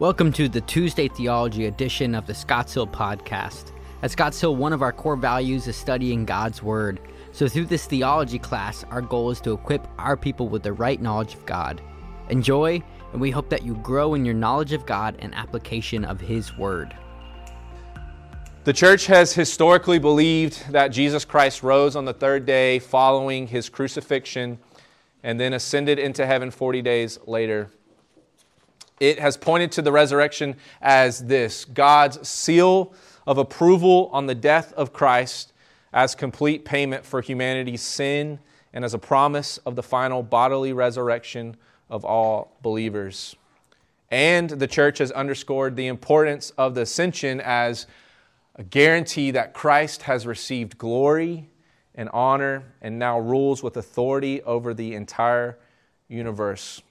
Welcome to the Tuesday Theology edition of the Scotts Hill Podcast. At Scotts Hill, one of our core values is studying God's Word. So, through this theology class, our goal is to equip our people with the right knowledge of God. Enjoy, and we hope that you grow in your knowledge of God and application of His Word. The church has historically believed that Jesus Christ rose on the third day following his crucifixion and then ascended into heaven 40 days later it has pointed to the resurrection as this God's seal of approval on the death of Christ as complete payment for humanity's sin and as a promise of the final bodily resurrection of all believers. And the church has underscored the importance of the ascension as a guarantee that Christ has received glory and honor and now rules with authority over the entire universe.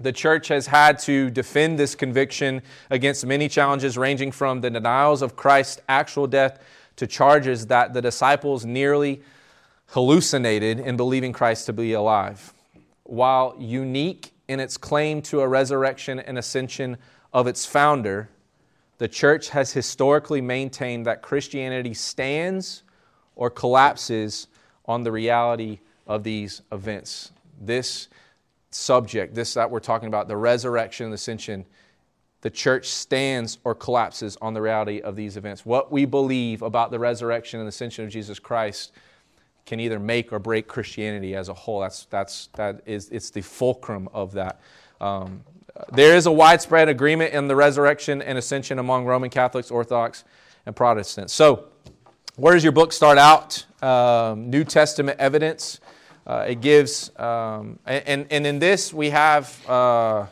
The church has had to defend this conviction against many challenges, ranging from the denials of Christ's actual death to charges that the disciples nearly hallucinated in believing Christ to be alive. While unique in its claim to a resurrection and ascension of its founder, the church has historically maintained that Christianity stands or collapses on the reality of these events. This subject, this that we're talking about, the resurrection and ascension, the church stands or collapses on the reality of these events. What we believe about the resurrection and ascension of Jesus Christ can either make or break Christianity as a whole. That's, that's, that is, it's the fulcrum of that. Um, there is a widespread agreement in the resurrection and ascension among Roman Catholics, Orthodox, and Protestants. So, where does your book start out? Um, New Testament evidence. Uh, it gives, um, and, and in this we have uh,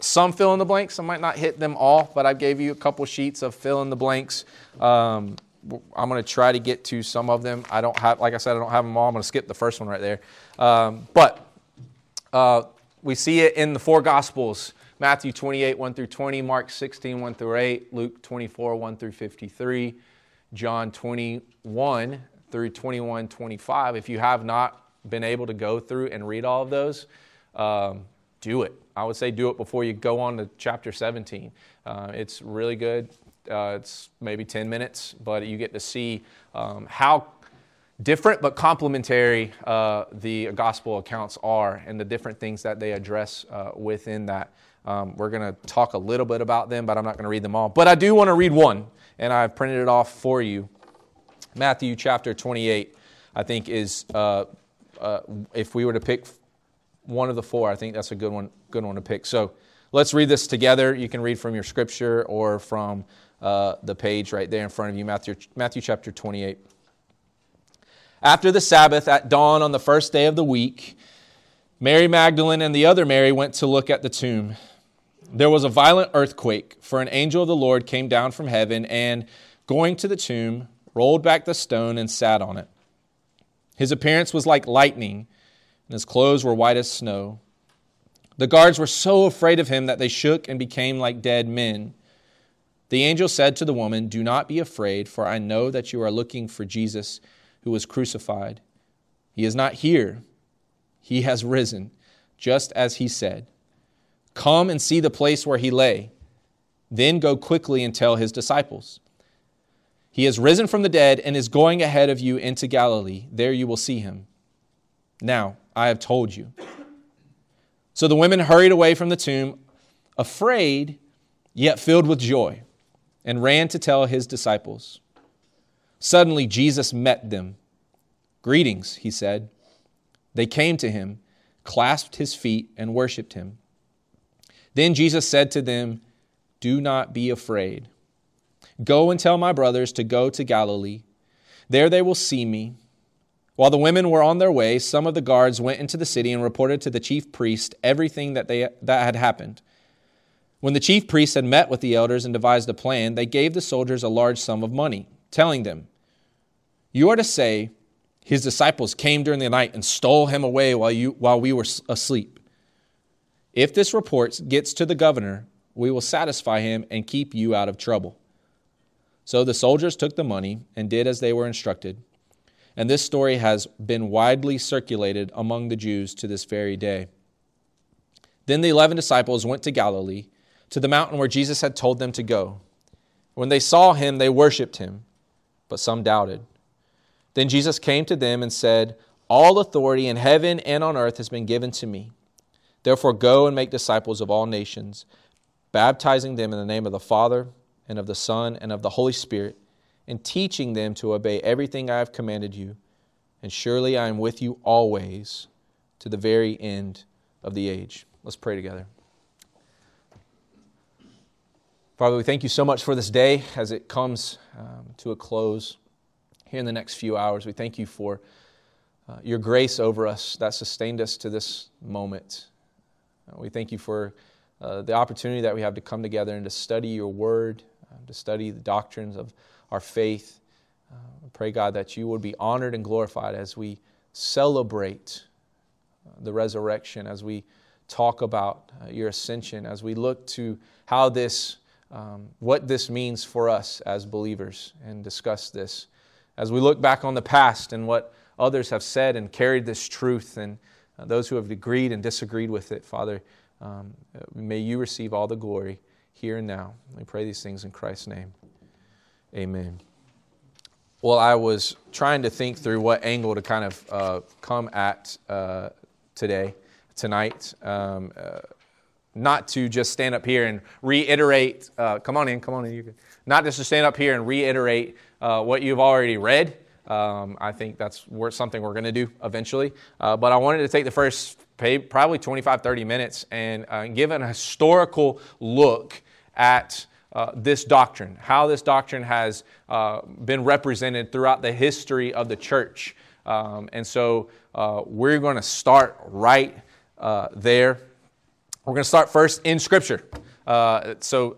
some fill in the blanks. I might not hit them all, but I gave you a couple sheets of fill in the blanks. Um, I'm going to try to get to some of them. I don't have, like I said, I don't have them all. I'm going to skip the first one right there. Um, but uh, we see it in the four Gospels Matthew 28, 1 through 20, Mark 16, 1 through 8, Luke 24, 1 through 53, John 21, through 21, 25. If you have not been able to go through and read all of those, um, do it. I would say do it before you go on to chapter 17. Uh, it's really good. Uh, it's maybe 10 minutes, but you get to see um, how different but complementary uh, the gospel accounts are and the different things that they address uh, within that. Um, we're going to talk a little bit about them, but I'm not going to read them all. But I do want to read one, and I've printed it off for you. Matthew chapter 28, I think, is, uh, uh, if we were to pick one of the four, I think that's a good one, good one to pick. So let's read this together. You can read from your scripture or from uh, the page right there in front of you, Matthew, Matthew chapter 28. After the Sabbath, at dawn on the first day of the week, Mary Magdalene and the other Mary went to look at the tomb. There was a violent earthquake, for an angel of the Lord came down from heaven and, going to the tomb, rolled back the stone, and sat on it. His appearance was like lightning, and his clothes were white as snow. The guards were so afraid of him that they shook and became like dead men. The angel said to the woman, Do not be afraid, for I know that you are looking for Jesus who was crucified. He is not here, he has risen, just as he said. Come and see the place where he lay. Then go quickly and tell his disciples. He has risen from the dead and is going ahead of you into Galilee. There you will see him. Now, I have told you. So the women hurried away from the tomb, afraid, yet filled with joy, and ran to tell his disciples. Suddenly, Jesus met them. Greetings, he said. They came to him, clasped his feet, and worshiped him. Then Jesus said to them, Do not be afraid. Go and tell my brothers to go to Galilee. There they will see me. While the women were on their way, some of the guards went into the city and reported to the chief priest everything that, they, that had happened. When the chief priests had met with the elders and devised a plan, they gave the soldiers a large sum of money, telling them, You are to say, His disciples came during the night and stole him away while, you, while we were asleep. If this report gets to the governor, we will satisfy him and keep you out of trouble. So the soldiers took the money and did as they were instructed. And this story has been widely circulated among the Jews to this very day. Then the eleven disciples went to Galilee, to the mountain where Jesus had told them to go. When they saw him, they worshipped him, but some doubted. Then Jesus came to them and said, All authority in heaven and on earth has been given to me. Therefore, go and make disciples of all nations, baptizing them in the name of the Father, and of the Son, and of the Holy Spirit, and teaching them to obey everything I have commanded you. And surely I am with you always to the very end of the age. Let's pray together. Father, we thank you so much for this day as it comes um, to a close here in the next few hours. We thank you for uh, your grace over us that sustained us to this moment. Uh, we thank you for uh, the opportunity that we have to come together and to study your word, uh, to study the doctrines of our faith. Uh, pray, God, that you would be honored and glorified as we celebrate uh, the resurrection, as we talk about uh, your ascension as we look to how this, um, what this means for us as believers and discuss this. As we look back on the past and what others have said and carried this truth and uh, those who have agreed and disagreed with it, Father, um, may you receive all the glory here and now. We pray these things in Christ's name. Amen. Well, I was trying to think through what angle to kind of uh, come at uh, today tonight. Um, uh, not to just stand up here and reiterate, uh, come on in, come on in, you can, not just to stand up here and reiterate uh, what you've already read. Um, I think that's something we're going to do eventually. Uh, but I wanted to take the first probably 25, 30 minutes and uh, give an historical look at uh, this doctrine, how this doctrine has uh, been represented throughout the history of the church. Um, and so uh, we're going to start right uh, there. We're going to start first in Scripture. So,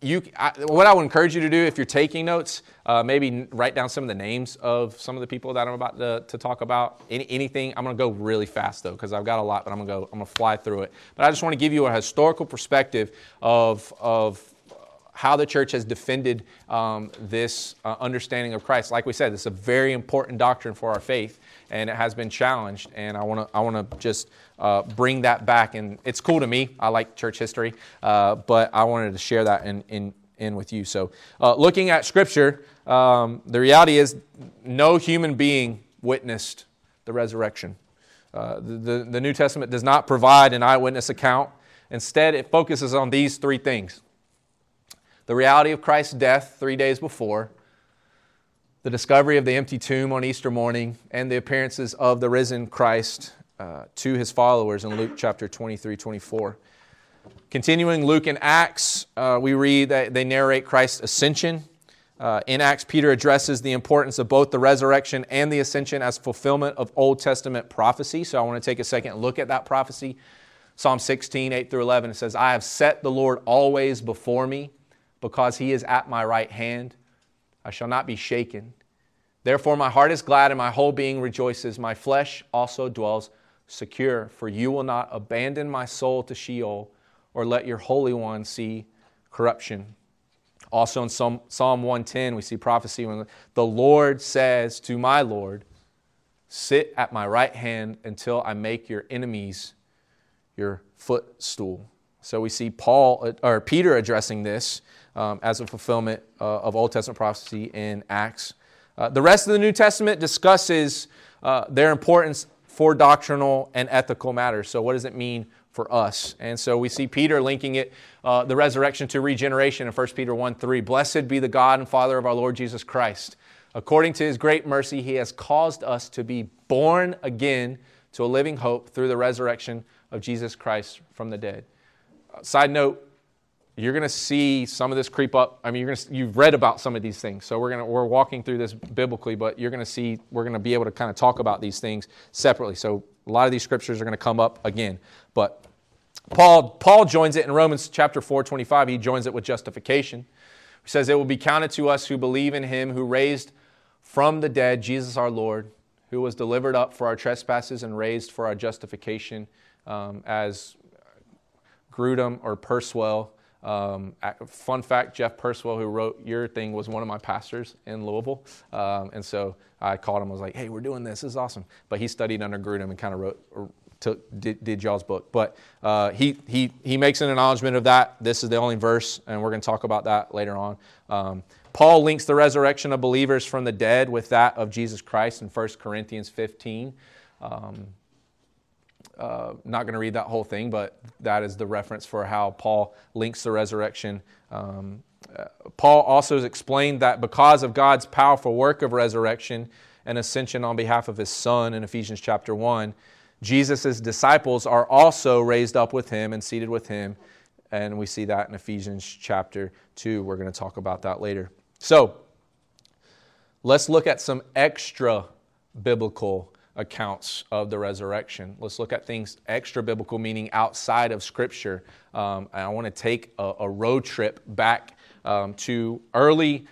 you, I, what I would encourage you to do if you're taking notes, uh, maybe write down some of the names of some of the people that I'm about to, to talk about. Any, anything. I'm going to go really fast though, because I've got a lot, but I'm going to go. I'm going to fly through it. But I just want to give you a historical perspective of of how the church has defended um, this uh, understanding of Christ. Like we said, is a very important doctrine for our faith, and it has been challenged. And I want to I want to just uh, bring that back. And it's cool to me. I like church history, uh, but I wanted to share that in, in, in with you. So, uh, looking at Scripture, um, the reality is no human being witnessed the resurrection. Uh, the, the New Testament does not provide an eyewitness account. Instead, it focuses on these three things the reality of Christ's death three days before, the discovery of the empty tomb on Easter morning, and the appearances of the risen Christ uh, to his followers in Luke chapter 23 24. Continuing Luke and Acts, uh, we read that they narrate Christ's ascension. Uh, in Acts, Peter addresses the importance of both the resurrection and the ascension as fulfillment of Old Testament prophecy. So I want to take a second look at that prophecy. Psalm 16, 8 through 11, it says, I have set the Lord always before me because he is at my right hand. I shall not be shaken. Therefore, my heart is glad and my whole being rejoices. My flesh also dwells secure, for you will not abandon my soul to Sheol or let your Holy One see corruption. Also in Psalm, 110, we see prophecy when the Lord says to my Lord, Sit at my right hand until I make your enemies your footstool. So we see Paul or Peter addressing this um, as a fulfillment uh, of Old Testament prophecy in Acts. Uh, the rest of the New Testament discusses uh, their importance for doctrinal and ethical matters. So, what does it mean for us? And so we see Peter linking it, uh, the resurrection to regeneration in 1 Peter 1 3. Blessed be the God and Father of our Lord Jesus Christ. According to his great mercy, he has caused us to be born again to a living hope through the resurrection of Jesus Christ from the dead. Uh, side note, you're going to see some of this creep up. I mean, you're going to, you've read about some of these things. So we're, going to, we're walking through this biblically, but you're going to see, we're going to be able to kind of talk about these things separately. So a lot of these scriptures are going to come up again. But Paul, Paul joins it in Romans chapter 4, 25. He joins it with justification. He says, It will be counted to us who believe in him who raised from the dead Jesus our Lord, who was delivered up for our trespasses and raised for our justification, um, as Grudem or Purswell um, fun fact Jeff Purswell, who wrote your thing, was one of my pastors in Louisville. Um, and so I called him, I was like, hey, we're doing this. This is awesome. But he studied under Grudem and kind of wrote, took, did, did y'all's book. But uh, he, he, he makes an acknowledgement of that. This is the only verse, and we're going to talk about that later on. Um, Paul links the resurrection of believers from the dead with that of Jesus Christ in 1 Corinthians 15. Uh, not going to read that whole thing, but that is the reference for how Paul links the resurrection. Um, uh, Paul also has explained that because of God's powerful work of resurrection and ascension on behalf of his Son in Ephesians chapter 1, Jesus' disciples are also raised up with him and seated with him. And we see that in Ephesians chapter 2. We're going to talk about that later. So, let's look at some extra biblical accounts of the resurrection. Let's look at things extra biblical, meaning outside of Scripture. Um, I want to take a, a, road trip back um, to early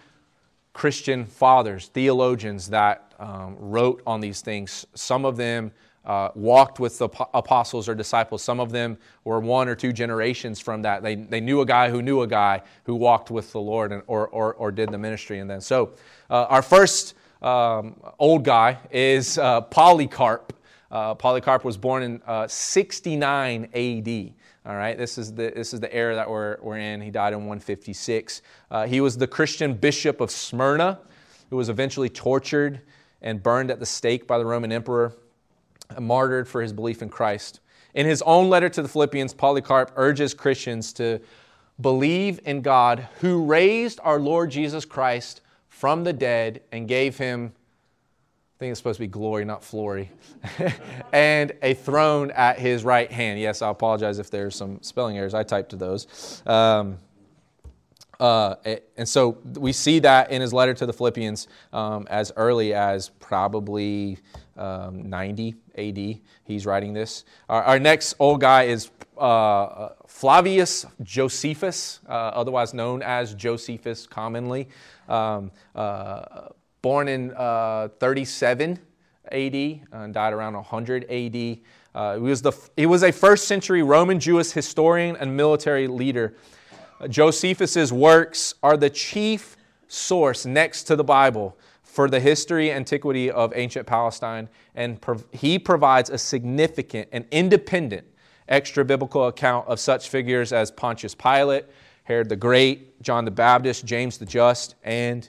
Christian fathers, theologians that um, wrote on these things. Some of them uh, walked with the apostles or disciples. Some of them were one or two generations from that. They, they knew a guy who knew a guy who walked with the Lord and, or, or, or did the ministry. And then, so uh, our first um, old guy is uh, Polycarp. Uh, Polycarp was born in uh, 69 AD. All right, this is the, this is the era that we're, we're in. He died in 156. Uh, he was the Christian bishop of Smyrna, who was eventually tortured and burned at the stake by the Roman emperor, martyred for his belief in Christ. In his own letter to the Philippians, Polycarp urges Christians to believe in God who raised our Lord Jesus Christ from the dead and gave him, I think it's supposed to be glory, not flory, and a throne at his right hand. Yes, I apologize if there's some spelling errors. I typed to those. Um, uh, and so we see that in his letter to the Philippians um, as early as probably um, 90 AD. He's writing this. Our, our next old guy is uh, Flavius Josephus, uh, otherwise known as Josephus commonly um, uh, born in uh, 37 AD and died around 100 AD. Uh, he, was the, he was a first century Roman Jewish historian and military leader. Josephus's works are the chief source next to the Bible for the history antiquity of ancient Palestine, and prov- he provides a significant and independent extra biblical account of such figures as Pontius Pilate, Herod the Great, John the Baptist, James the Just, and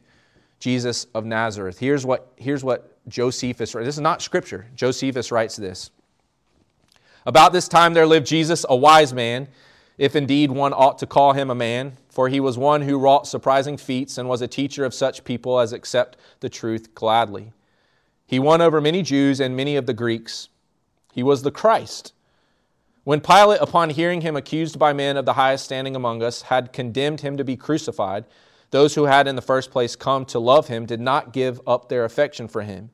Jesus of Nazareth. Here's what, here's what Josephus writes. This is not scripture. Josephus writes this. About this time there lived Jesus, a wise man, if indeed one ought to call him a man, for he was one who wrought surprising feats and was a teacher of such people as accept the truth gladly. He won over many Jews and many of the Greeks. He was the Christ when Pilate, upon hearing him accused by men of the highest standing among us, had condemned him to be crucified, those who had in the first place come to love him did not give up their affection for him.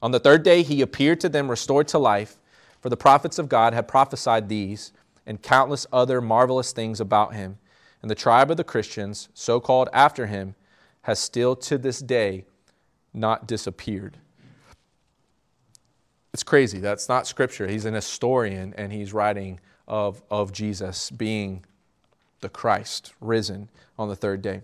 On the third day he appeared to them restored to life, for the prophets of God had prophesied these and countless other marvelous things about him. And the tribe of the Christians, so called after him, has still to this day not disappeared. It's crazy. That's not scripture. He's an historian and he's writing of, of Jesus being the Christ risen on the third day.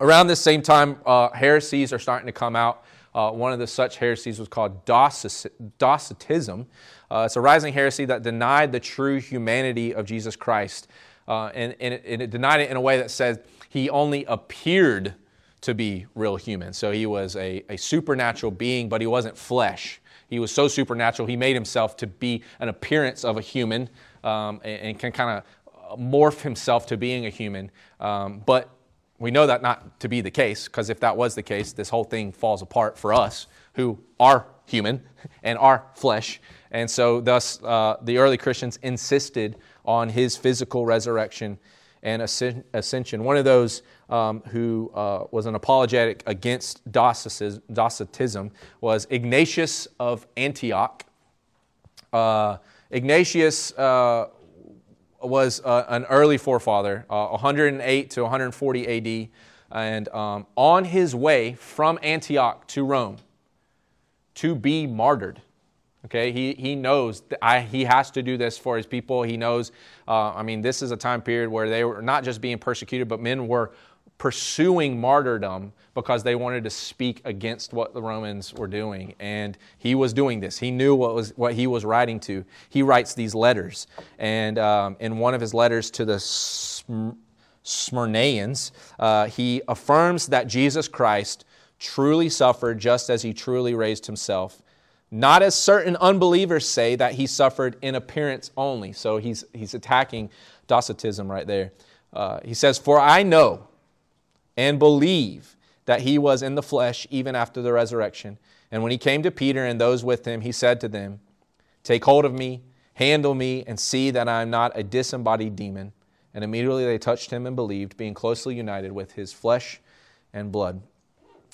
Around this same time, uh, heresies are starting to come out. Uh, one of the such heresies was called Docetism. Uh, it's a rising heresy that denied the true humanity of Jesus Christ. Uh, and, and, it, and it denied it in a way that said he only appeared to be real human. So he was a, a supernatural being, but he wasn't flesh. He was so supernatural, he made himself to be an appearance of a human um, and, and, can kind of morph himself to being a human. Um, but we know that not to be the case, because if that was the case, this whole thing falls apart for us who are human and are flesh. And so, thus, uh, the early Christians insisted on his physical resurrection and ascension. One of those um, who uh, was an apologetic against Docetism was Ignatius of Antioch. Uh, Ignatius uh, was uh, an early forefather, 108 uh, to 140 AD, and um, on his way from Antioch to Rome to be martyred. Okay, he, he knows I, he has to do this for his people. He knows, uh, I mean, this is a time period where they were not just being persecuted, but men were pursuing martyrdom because they wanted to speak against what the Romans were doing. And he was doing this. He knew what, was, what he was writing to. He writes these letters. And um, in one of his letters to the Smyrnaeans, uh, he affirms that Jesus Christ truly suffered just as he truly raised himself. Not as certain unbelievers say that he suffered in appearance only. So he's, he's attacking Docetism right there. Uh, he says, For I know and believe that he was in the flesh even after the resurrection. And when he came to Peter and those with him, he said to them, Take hold of me, handle me, and see that I am not a disembodied demon. And immediately they touched him and believed, being closely united with his flesh and blood.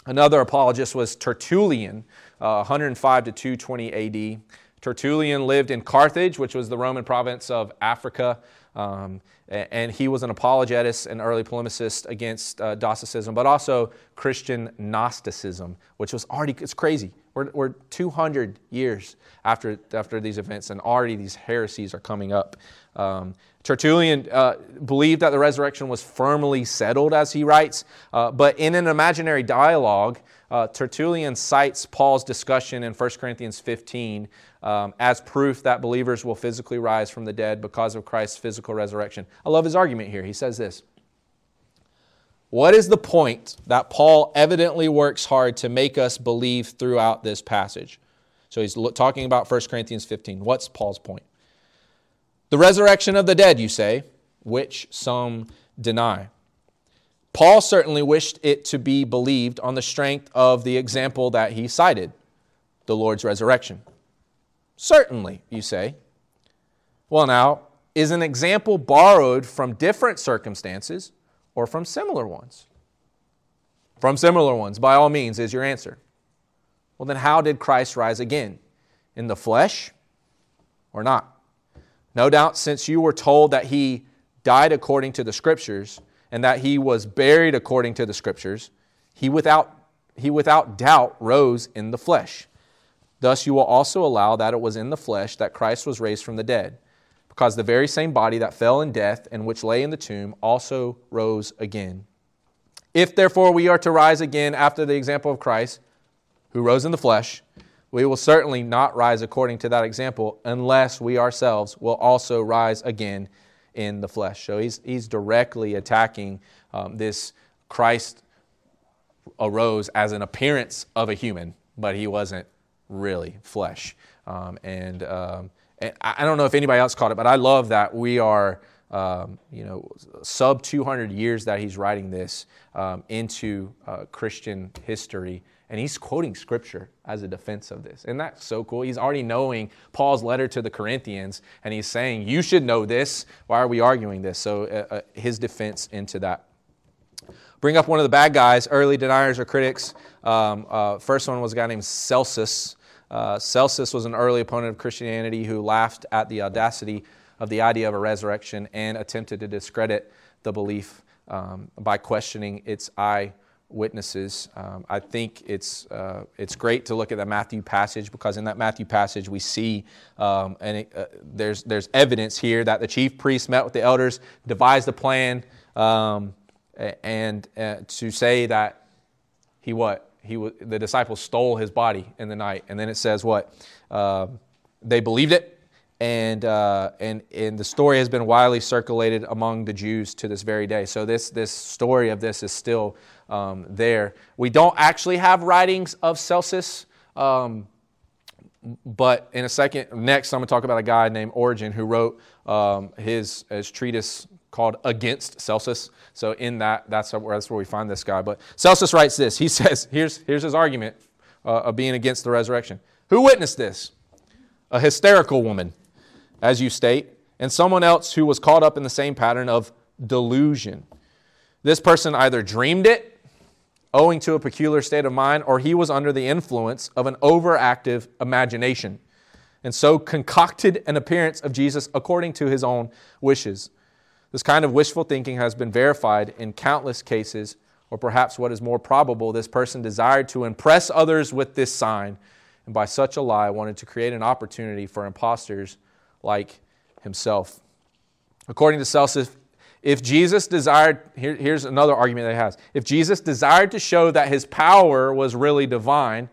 Another apologist was Tertullian, uh, 105 to 220 AD. Tertullian lived in Carthage, which was the Roman province of Africa. Um, and he was an apologetist and early polemicist against uh, Docetism, but also Christian Gnosticism, which was already, it's crazy. We're, we're 200 years after, after these events, and already these heresies are coming up. Um, Tertullian uh, believed that the resurrection was firmly settled, as he writes, uh, but in an imaginary dialogue, uh, Tertullian cites Paul's discussion in 1 Corinthians 15 um, as proof that believers will physically rise from the dead because of Christ's physical resurrection. I love his argument here. He says this What is the point that Paul evidently works hard to make us believe throughout this passage? So he's talking about 1 Corinthians 15. What's Paul's point? The resurrection of the dead, you say, which some deny. Paul certainly wished it to be believed on the strength of the example that he cited, the Lord's resurrection. Certainly, you say. Well, now, is an example borrowed from different circumstances or from similar ones? From similar ones, by all means, is your answer. Well, then, how did Christ rise again? In the flesh or not? No doubt, since you were told that he died according to the Scriptures, and that he was buried according to the scriptures, he without, he without doubt rose in the flesh. Thus, you will also allow that it was in the flesh that Christ was raised from the dead, because the very same body that fell in death and which lay in the tomb also rose again. If therefore we are to rise again after the example of Christ, who rose in the flesh, we will certainly not rise according to that example unless we ourselves will also rise again in the flesh. So he's, he's directly attacking um, this Christ arose as an appearance of a human, but he wasn't really flesh. Um, and, um, I don't know if anybody else caught it, but I love that we are, um, you know, sub 200 years that he's writing this um, into uh, Christian history and he's quoting scripture as a defense of this. And that's so cool. He's already knowing Paul's letter to the Corinthians, and he's saying, You should know this. Why are we arguing this? So uh, uh, his defense into that. Bring up one of the bad guys, early deniers or critics. Um, uh, first one was a guy named Celsus. Uh, Celsus was an early opponent of Christianity who laughed at the audacity of the idea of a resurrection and attempted to discredit the belief um, by questioning its eyewitnesses. Um, I think it's, uh, it's great to look at the Matthew passage because in that Matthew passage we see um, and it, uh, there's, there's evidence here that the chief priests met with the elders, devised a plan, um, and uh, to say that he what he w- the disciples stole his body in the night, and then it says what um, they believed it. And, uh, and, and the story has been widely circulated among the Jews to this very day. So, this, this story of this is still um, there. We don't actually have writings of Celsus, um, but in a second, next, I'm going to talk about a guy named Origen who wrote um, his, his treatise called Against Celsus. So in that, that's where, that's where we find this guy. But Celsus writes this. He says, here's, here's his argument uh, of being against the resurrection. Who witnessed this? A hysterical woman, as you state, and someone else who was caught up in the same pattern of delusion. This person either dreamed it owing to a peculiar state of mind, or he was under the influence of an overactive imagination, and so concocted an appearance of Jesus according to his own wishes. This kind of wishful thinking has been verified in countless cases, or perhaps what is more probable, this person desired to impress others with this sign, and by such a lie wanted to create an opportunity for impostors like himself. According to Celsus, If Jesus desired, here, here's another argument that he has. If Jesus desired to show that his power was really divine,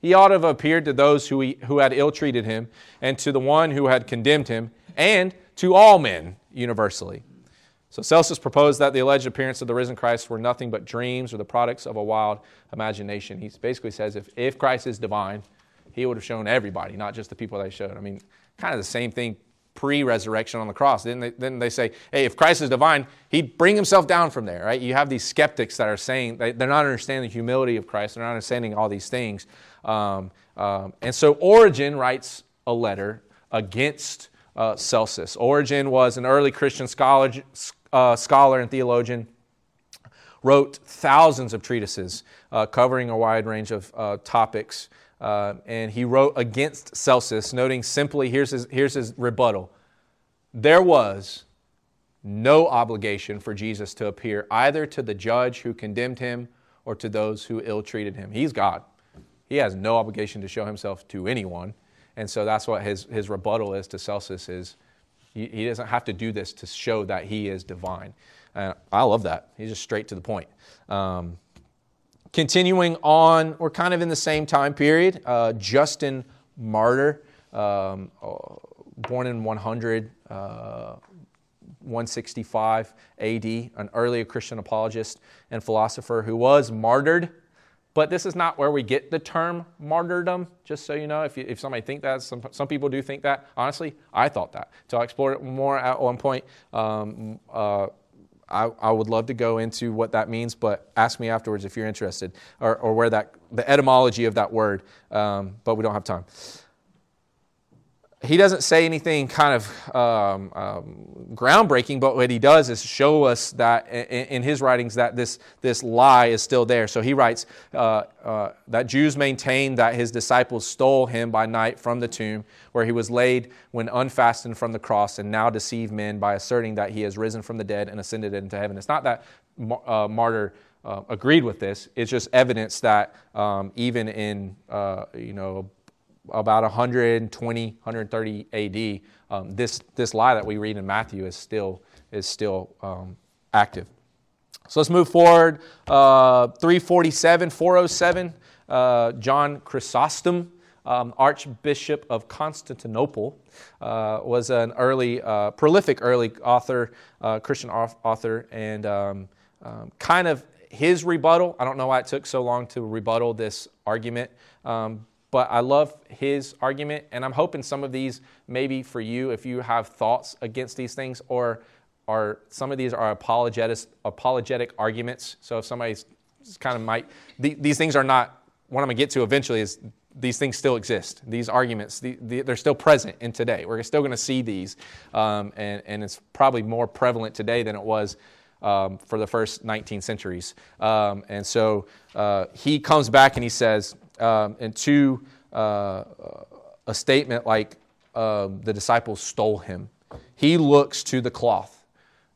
he ought to have appeared to those who, he, who had ill treated him, and to the one who had condemned him, and to all men universally. So Celsus proposed that the alleged appearance of the risen Christ were nothing but dreams or the products of a wild imagination. He basically says if, if Christ is divine, he would have shown everybody, not just the people that they showed. I mean, kind of the same thing pre-resurrection on the cross. Then they, then they say, hey, if Christ is divine, he'd bring himself down from there, right? You have these skeptics that are saying they, are not understanding the humility of Christ. They're not understanding all these things. Um, um, and so Origen writes a letter against uh, Celsus. Origen was an early Christian scholar, uh, scholar and theologian, wrote thousands of treatises uh, covering a wide range of uh, topics. Uh, and he wrote against Celsus, noting simply here's his, here's his rebuttal there was no obligation for Jesus to appear either to the judge who condemned him or to those who ill treated him. He's God. He has no obligation to show himself to anyone. And so that's what his, his rebuttal is to Celsus is he, he doesn't have to do this to show that he is divine. Uh, I love that. He's just straight to the point. Um, continuing on, we're kind of in the same time period. Uh, Justin Martyr, um, uh, born in 100, uh, 165 AD, an early Christian apologist and philosopher who was martyred but this is not where we get the term martyrdom, just so you know. If, you, if somebody think that, some, some people do think that. Honestly, I thought that. So I explored it more at one point. Um, uh, I, I, would love to go into what that means, but ask me afterwards if you're interested, or, or where that, the etymology of that word, um, but we don't have time he doesn't say anything kind of um, um, groundbreaking, but what he does is show us that in, in, his writings that this, this lie is still there. So he writes uh, uh, that Jews maintain that his disciples stole him by night from the tomb where he was laid when unfastened from the cross and now deceive men by asserting that he has risen from the dead and ascended into heaven. It's not that uh, martyr uh, agreed with this. It's just evidence that um, even in, uh, you know, about 120, 130 AD, um, this, this lie that we read in Matthew is still, is still um, active. So let's move forward. Uh, 347, 407, uh, John Chrysostom, um, Archbishop of Constantinople, uh, was an early, uh, prolific early author, uh, Christian author, and um, um, kind of his rebuttal. I don't know why it took so long to rebuttal this argument, um, but I love his argument, and I'm hoping some of these, maybe for you, if you have thoughts against these things, or are some of these are apologetic, apologetic arguments. So if somebody's kind of might, these things are not, what I'm to get to eventually is these things still exist. These arguments, the, the, they're still present in today. We're still going to see these, um, and, and it's probably more prevalent today than it was um, for the first 19 centuries. Um, and so uh, he comes back and he says, um, and to uh, a statement like uh, the disciples stole him. He looks to the cloth,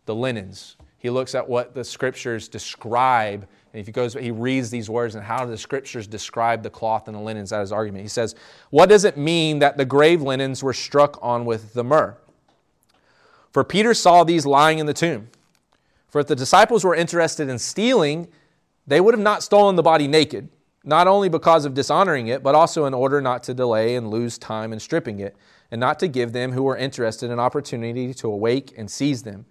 the linens. He looks at what the scriptures describe. And if he goes, he reads these words and how the scriptures describe the cloth and the linens. That is argument. He says, What does it mean that the grave linens were struck on with the myrrh? For Peter saw these lying in the tomb. For if the disciples were interested in stealing, they would have not stolen the body naked not only because of dishonoring it, but also in order not to delay and lose time in stripping it, and not to give them who were interested an opportunity to awake and seize them,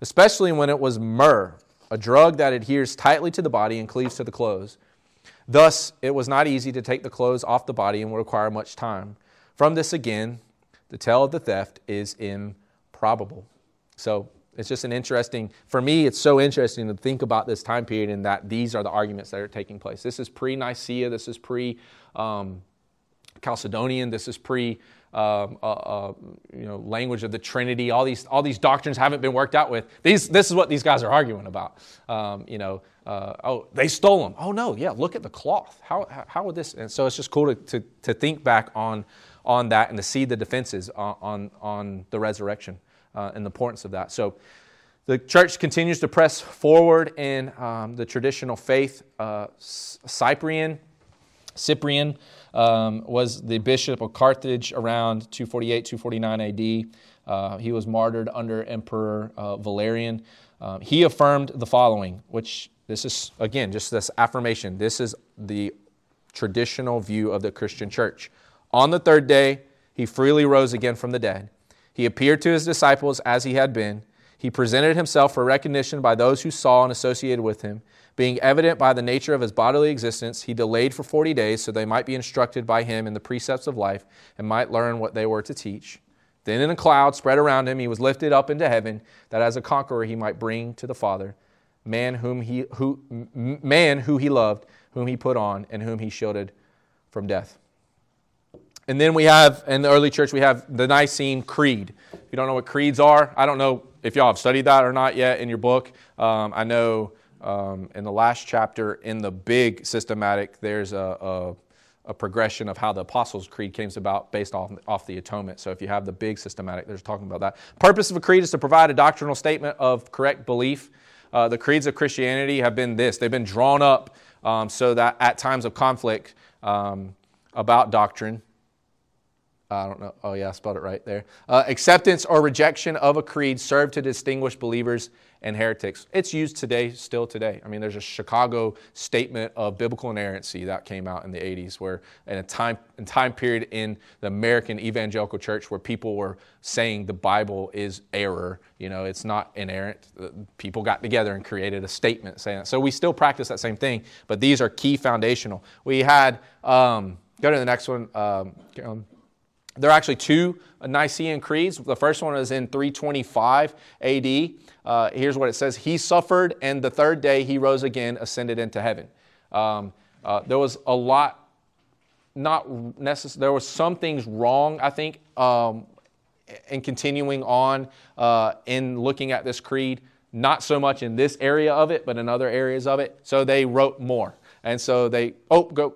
especially when it was myrrh, a drug that adheres tightly to the body and cleaves to the clothes. Thus, it was not easy to take the clothes off the body and would require much time. From this, again, the tale of the theft is improbable. So, it's just an interesting, for me, it's so interesting to think about this time period and that these are the arguments that are taking place. This is pre Nicaea, this is pre um, Chalcedonian, this is pre um, uh, uh, you know, language of the Trinity. All these, all these doctrines haven't been worked out with. These, this is what these guys are arguing about. Um, you know, uh, oh, they stole them. Oh no, yeah, look at the cloth. How, how, how would this? And so it's just cool to, to, to think back on, on that and to see the defenses on, on, on the resurrection uh, and the importance of that. So the church continues to press forward in um, the traditional faith. Uh, Cyprian, Cyprian um, was the bishop of Carthage around 248, 249 AD. Uh, he was martyred under Emperor uh, Valerian. Um, he affirmed the following, which this is, again, just this affirmation. This is the traditional view of the Christian church. On the third day, he freely rose again from the dead. He appeared to his disciples as he had been. He presented himself for recognition by those who saw and associated with him. Being evident by the nature of his bodily existence, he delayed for 40 days so they might be instructed by him in the precepts of life and might learn what they were to teach. Then in a cloud spread around him, he was lifted up into heaven, that as a conqueror he might bring to the Father man whom he who man who he loved, whom he put on, and whom he shielded from death. And then we have in the early church we have the Nicene Creed. If you don't know what creeds are, I don't know if y'all have studied that or not yet in your book. Um, I know um, in the last chapter in the big systematic, there's a, a, a, progression of how the Apostles' Creed came about based off, off the atonement. So if you have the big systematic, there's talking about that. Purpose of a creed is to provide a doctrinal statement of correct belief. Uh, the creeds of Christianity have been this they've been drawn up um, so that at times of conflict um, about doctrine, I don't know. Oh, yeah, I spelled it right there. Uh, acceptance or rejection of a creed serve to distinguish believers and heretics. It's used today, still today. I mean, there's a Chicago statement of biblical inerrancy that came out in the 80s, where in a time, in time period in the American evangelical church where people were saying the Bible is error, you know, it's not inerrant. People got together and created a statement saying that. So we still practice that same thing, but these are key foundational. We had, um, go to the next one. Um, there are actually two Nicene creeds. The first one is in 325 AD. Uh, here's what it says He suffered, and the third day he rose again, ascended into heaven. Um, uh, there was a lot, not necessary, there was some things wrong, I think, um, in continuing on uh, in looking at this creed. Not so much in this area of it, but in other areas of it. So they wrote more. And so they, oh, go.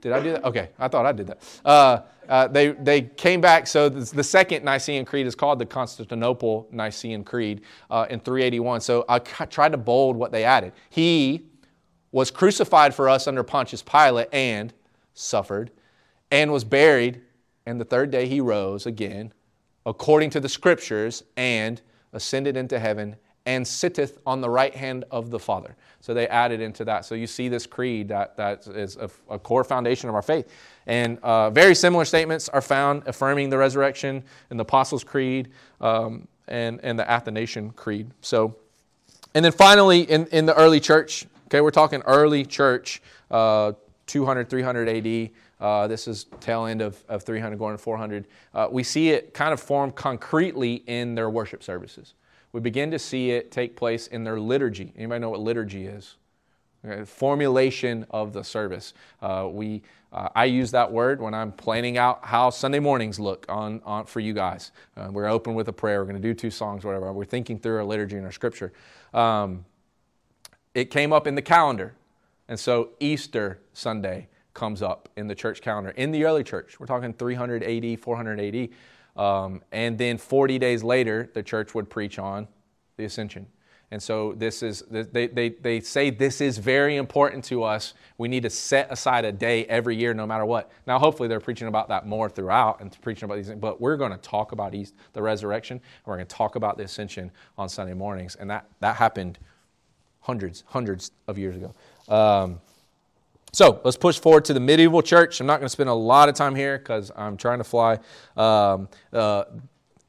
Did I do that? Okay, I thought I did that. Uh, uh, they, they came back. So the second Nicene Creed is called the Constantinople Nicene Creed uh, in 381. So I tried to bold what they added. He was crucified for us under Pontius Pilate and suffered and was buried. And the third day he rose again, according to the scriptures, and ascended into heaven and sitteth on the right hand of the Father. So they added into that. So you see this creed that, that is a, a core foundation of our faith. And uh, very similar statements are found affirming the resurrection in the Apostles' Creed um, and, and the Athanasian Creed. So, and then finally, in, in the early church, okay, we're talking early church, uh, 200, 300 AD. Uh, this is tail end of, of 300 going to 400. Uh, we see it kind of form concretely in their worship services we begin to see it take place in their liturgy. Anybody know what liturgy is? Okay, formulation of the service. Uh, we, uh, I use that word when I'm planning out how Sunday mornings look on, on for you guys. Uh, we're open with a prayer. We're going to do two songs, whatever. We're thinking through our liturgy and our scripture. Um, it came up in the calendar, and so Easter Sunday comes up in the church calendar in the early church. We're talking 300 AD, 400 AD. Um, and then 40 days later, the church would preach on the ascension. And so this is they, they, they say this is very important to us. We need to set aside a day every year, no matter what. Now, hopefully, they're preaching about that more throughout and preaching about these things. But we're going to talk about the resurrection, and we're going to talk about the ascension on Sunday mornings. And that that happened hundreds, hundreds of years ago. Um, so let's push forward to the medieval church. I'm not going to spend a lot of time here because I'm trying to fly. Um, uh,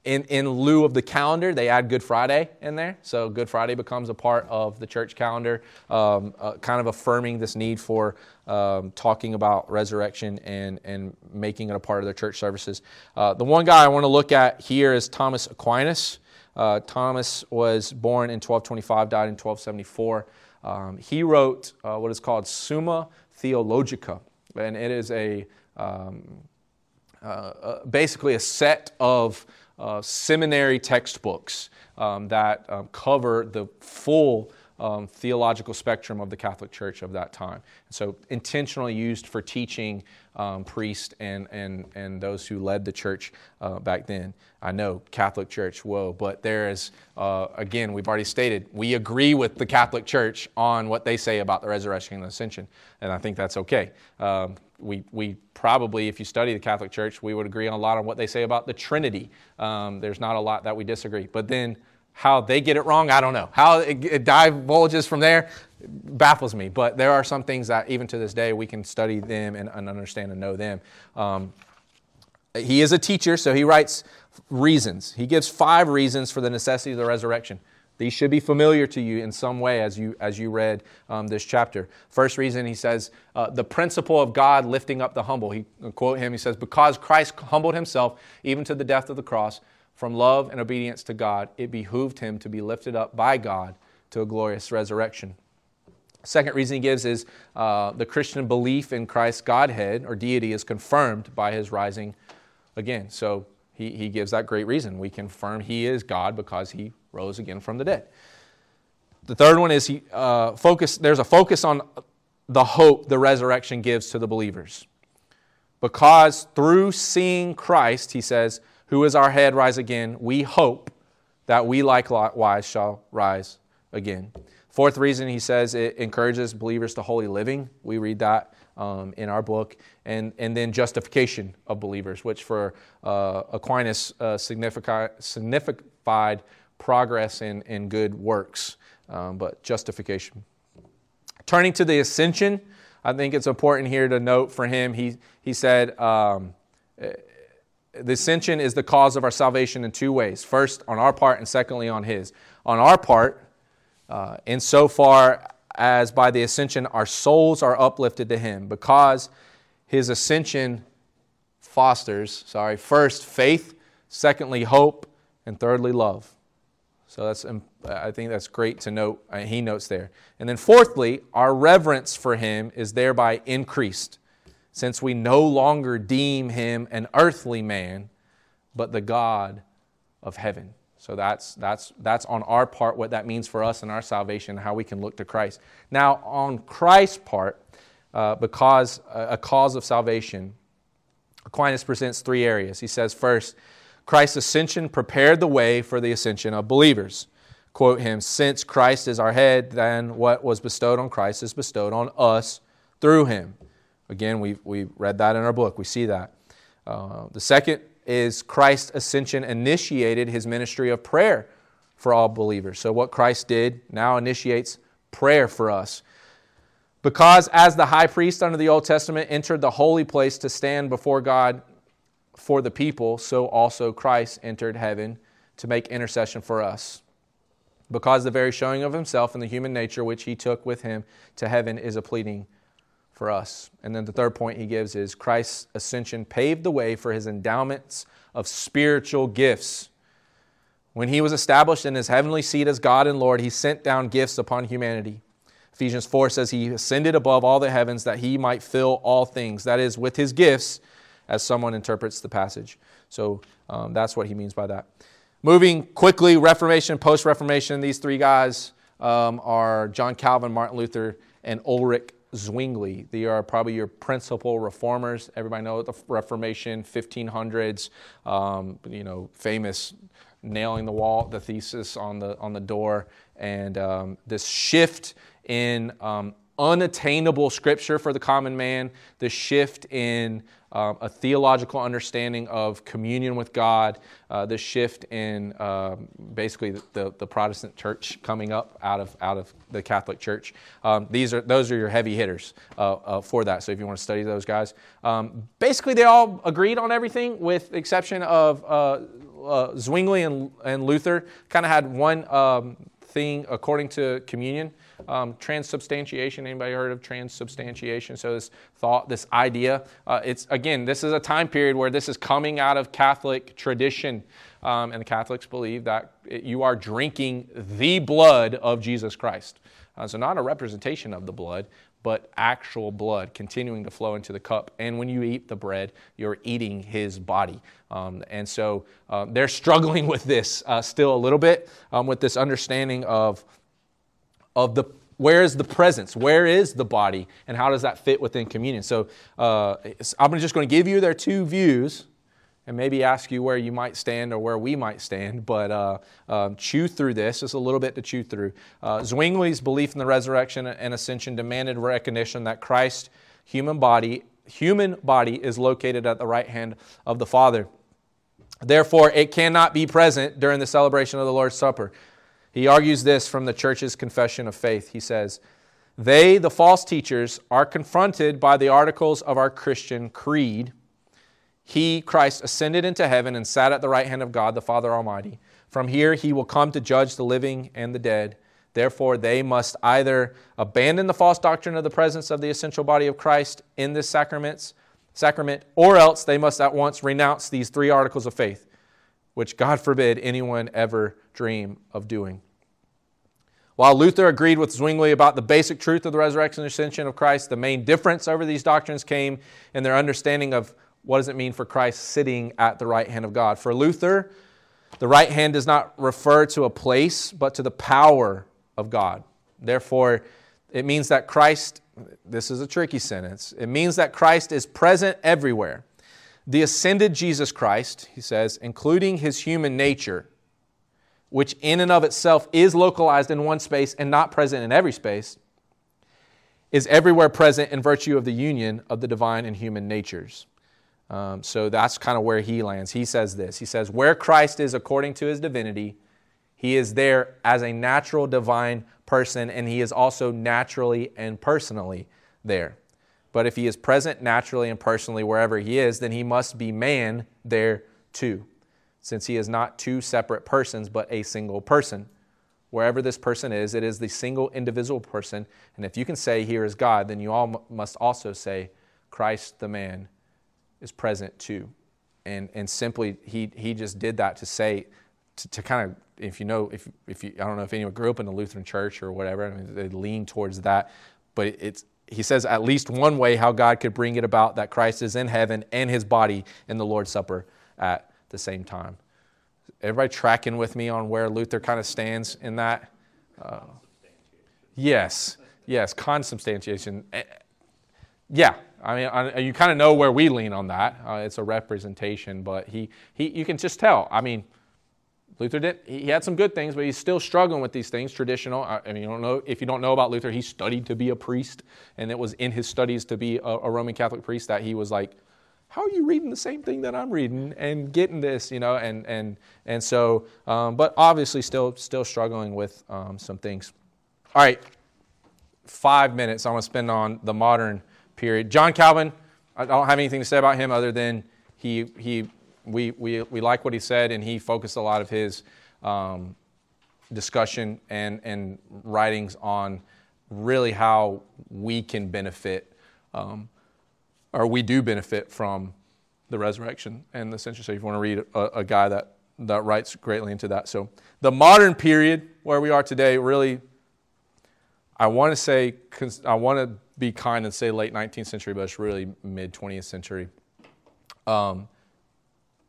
in, in lieu of the calendar, they add Good Friday in there. So Good Friday becomes a part of the church calendar, um, uh, kind of affirming this need for um, talking about resurrection and, and making it a part of their church services. Uh, the one guy I want to look at here is Thomas Aquinas. Uh, Thomas was born in 1225, died in 1274. Um, he wrote uh, what is called Summa Theologica, and it is a um, uh, uh, basically a set of uh, seminary textbooks um, that um, cover the full um, theological spectrum of the Catholic Church of that time. So intentionally used for teaching um, priests and, and, and those who led the church uh, back then. I know, Catholic Church, whoa, but there is, uh, again, we've already stated, we agree with the Catholic Church on what they say about the resurrection and the ascension, and I think that's okay. Um, we, we probably, if you study the Catholic Church, we would agree on a lot on what they say about the Trinity. Um, there's not a lot that we disagree. But then how they get it wrong, I don't know. How it, it divulges from there baffles me. But there are some things that even to this day we can study them and, and understand and know them. Um, he is a teacher, so he writes reasons. He gives five reasons for the necessity of the resurrection. These should be familiar to you in some way as you, as you read um, this chapter. First reason, he says, uh, the principle of God lifting up the humble. He quote him, he says, because Christ humbled himself even to the death of the cross, from love and obedience to God, it behooved him to be lifted up by God to a glorious resurrection. Second reason he gives is uh, the Christian belief in Christ's Godhead or deity is confirmed by his rising again. So he, he gives that great reason. We confirm he is God because he rose again from the dead. The third one is he uh, focus. There's a focus on the hope the resurrection gives to the believers, because through seeing Christ, he says, "Who is our head, rise again." We hope that we likewise shall rise again. Fourth reason he says it encourages believers to holy living. We read that um, in our book, and, and then justification of believers, which for uh, Aquinas uh, signified, progress in, in good works, um, but justification. Turning to the ascension, I think it's important here to note for him, he, he said, um, the ascension is the cause of our salvation in two ways. First, on our part, and secondly, on his. On our part, uh, insofar as by the ascension our souls are uplifted to him because his ascension fosters, sorry, first faith, secondly hope, and thirdly love. So that's I think that's great to note. Uh, he notes there. And then fourthly, our reverence for him is thereby increased, since we no longer deem him an earthly man, but the God of heaven. So that's, that's, that's on our part what that means for us and our salvation, how we can look to Christ. Now, on Christ's part, uh, because a, a cause of salvation, Aquinas presents three areas. He says, first, Christ's ascension prepared the way for the ascension of believers. Quote him, since Christ is our head, then what was bestowed on Christ is bestowed on us through him. Again, we we read that in our book. We see that. Uh, the second is Christ's ascension initiated his ministry of prayer for all believers. So, what Christ did now initiates prayer for us. Because as the high priest under the Old Testament entered the holy place to stand before God for the people, so also Christ entered heaven to make intercession for us. Because the very showing of himself and the human nature which he took with him to heaven is a pleading for us. And then the third point he gives is Christ's ascension paved the way for his endowments of spiritual gifts. When he was established in his heavenly seat as God and Lord, he sent down gifts upon humanity. Ephesians 4 says he ascended above all the heavens that he might fill all things. That is, with his gifts, as someone interprets the passage. So um, that's what he means by that. Moving quickly, Reformation, post Reformation, these three guys um, are John Calvin, Martin Luther, and Ulrich Zwingli. They are probably your principal reformers. Everybody knows the Reformation, 1500s, um, you know, famous nailing the wall, the thesis on the, on the door, and um, this shift in um, unattainable scripture for the common man, the shift in um, a theological understanding of communion with God, uh, the shift in um, basically the, the, Protestant church coming up out of, out of the Catholic Church. Um, these are, those are your heavy hitters uh, uh, for that, so if you want to study those guys. Um, basically, they all agreed on everything with the exception of uh, uh, Zwingli and, and Luther, kind of had one um, thing according to communion. Um, transubstantiation. Anybody heard of transubstantiation? So this thought, this idea. Uh, it's again, this is a time period where this is coming out of Catholic tradition, um, and the Catholics believe that you are drinking the blood of Jesus Christ. Uh, so not a representation of the blood, but actual blood continuing to flow into the cup. And when you eat the bread, you're eating his body. Um, and so uh, they're struggling with this uh, still a little bit, um, with this understanding of of the where is the presence? Where is the body? And how does that fit within communion? So uh, I'm just going to give you their two views and maybe ask you where you might stand or where we might stand, but uh, um, chew through this. Just a little bit to chew through. Uh, Zwingli's belief in the resurrection and ascension demanded recognition that Christ's human body, human body is located at the right hand of the Father. Therefore, it cannot be present during the celebration of the Lord's Supper. He argues this from the church's confession of faith. He says, They, the false teachers, are confronted by the articles of our Christian creed. He, Christ, ascended into heaven and sat at the right hand of God, the Father Almighty. From here, he will come to judge the living and the dead. Therefore, they must either abandon the false doctrine of the presence of the essential body of Christ in this sacraments, sacrament, or else they must at once renounce these three articles of faith, which God forbid anyone ever dream of doing. While Luther agreed with Zwingli about the basic truth of the resurrection and ascension of Christ, the main difference over these doctrines came in their understanding of what does it mean for Christ sitting at the right hand of God. For Luther, the right hand does not refer to a place, but to the power of God. Therefore, it means that Christ, this is a tricky sentence, it means that Christ is present everywhere. The ascended Jesus Christ, he says, including his human nature, which in and of itself is localized in one space and not present in every space, is everywhere present in virtue of the union of the divine and human natures. Um, so that's kind of where he lands. He says this He says, Where Christ is according to his divinity, he is there as a natural divine person, and he is also naturally and personally there. But if he is present naturally and personally wherever he is, then he must be man there too since he is not two separate persons, but a single person. Wherever this person is, it is the single individual person. And if you can say, Here is God, then you all must also say, Christ the man is present too. And, and simply, he, he just did that to say, to, to kind of, if you know, if, if you, I don't know if anyone grew up in the Lutheran church or whatever, I mean, they lean towards that. But it's, he says at least one way how God could bring it about that Christ is in heaven and his body in the Lord's Supper at the same time. Everybody tracking with me on where Luther kind of stands in that? Uh, yes, yes, consubstantiation. Eh, yeah, I mean, I, you kind of know where we lean on that. Uh, it's a representation, but he, he, you can just tell. I mean, Luther did. He had some good things, but he's still struggling with these things. Traditional. I mean, you don't know if you don't know about Luther. He studied to be a priest, and it was in his studies to be a, a Roman Catholic priest that he was like, how are you reading the same thing that I'm reading and getting this, you know, and and and so, um, but obviously still still struggling with um, some things. All right, five minutes I want to spend on the modern period. John Calvin, I don't have anything to say about him other than he he we we we like what he said and he focused a lot of his um, discussion and and writings on really how we can benefit. Um, or we do benefit from the resurrection and the ascension. So if you want to read a, a guy that, that writes greatly into that. So the modern period where we are today, really, I want to say, I want to be kind and say late 19th century, but it's really mid 20th century. Um,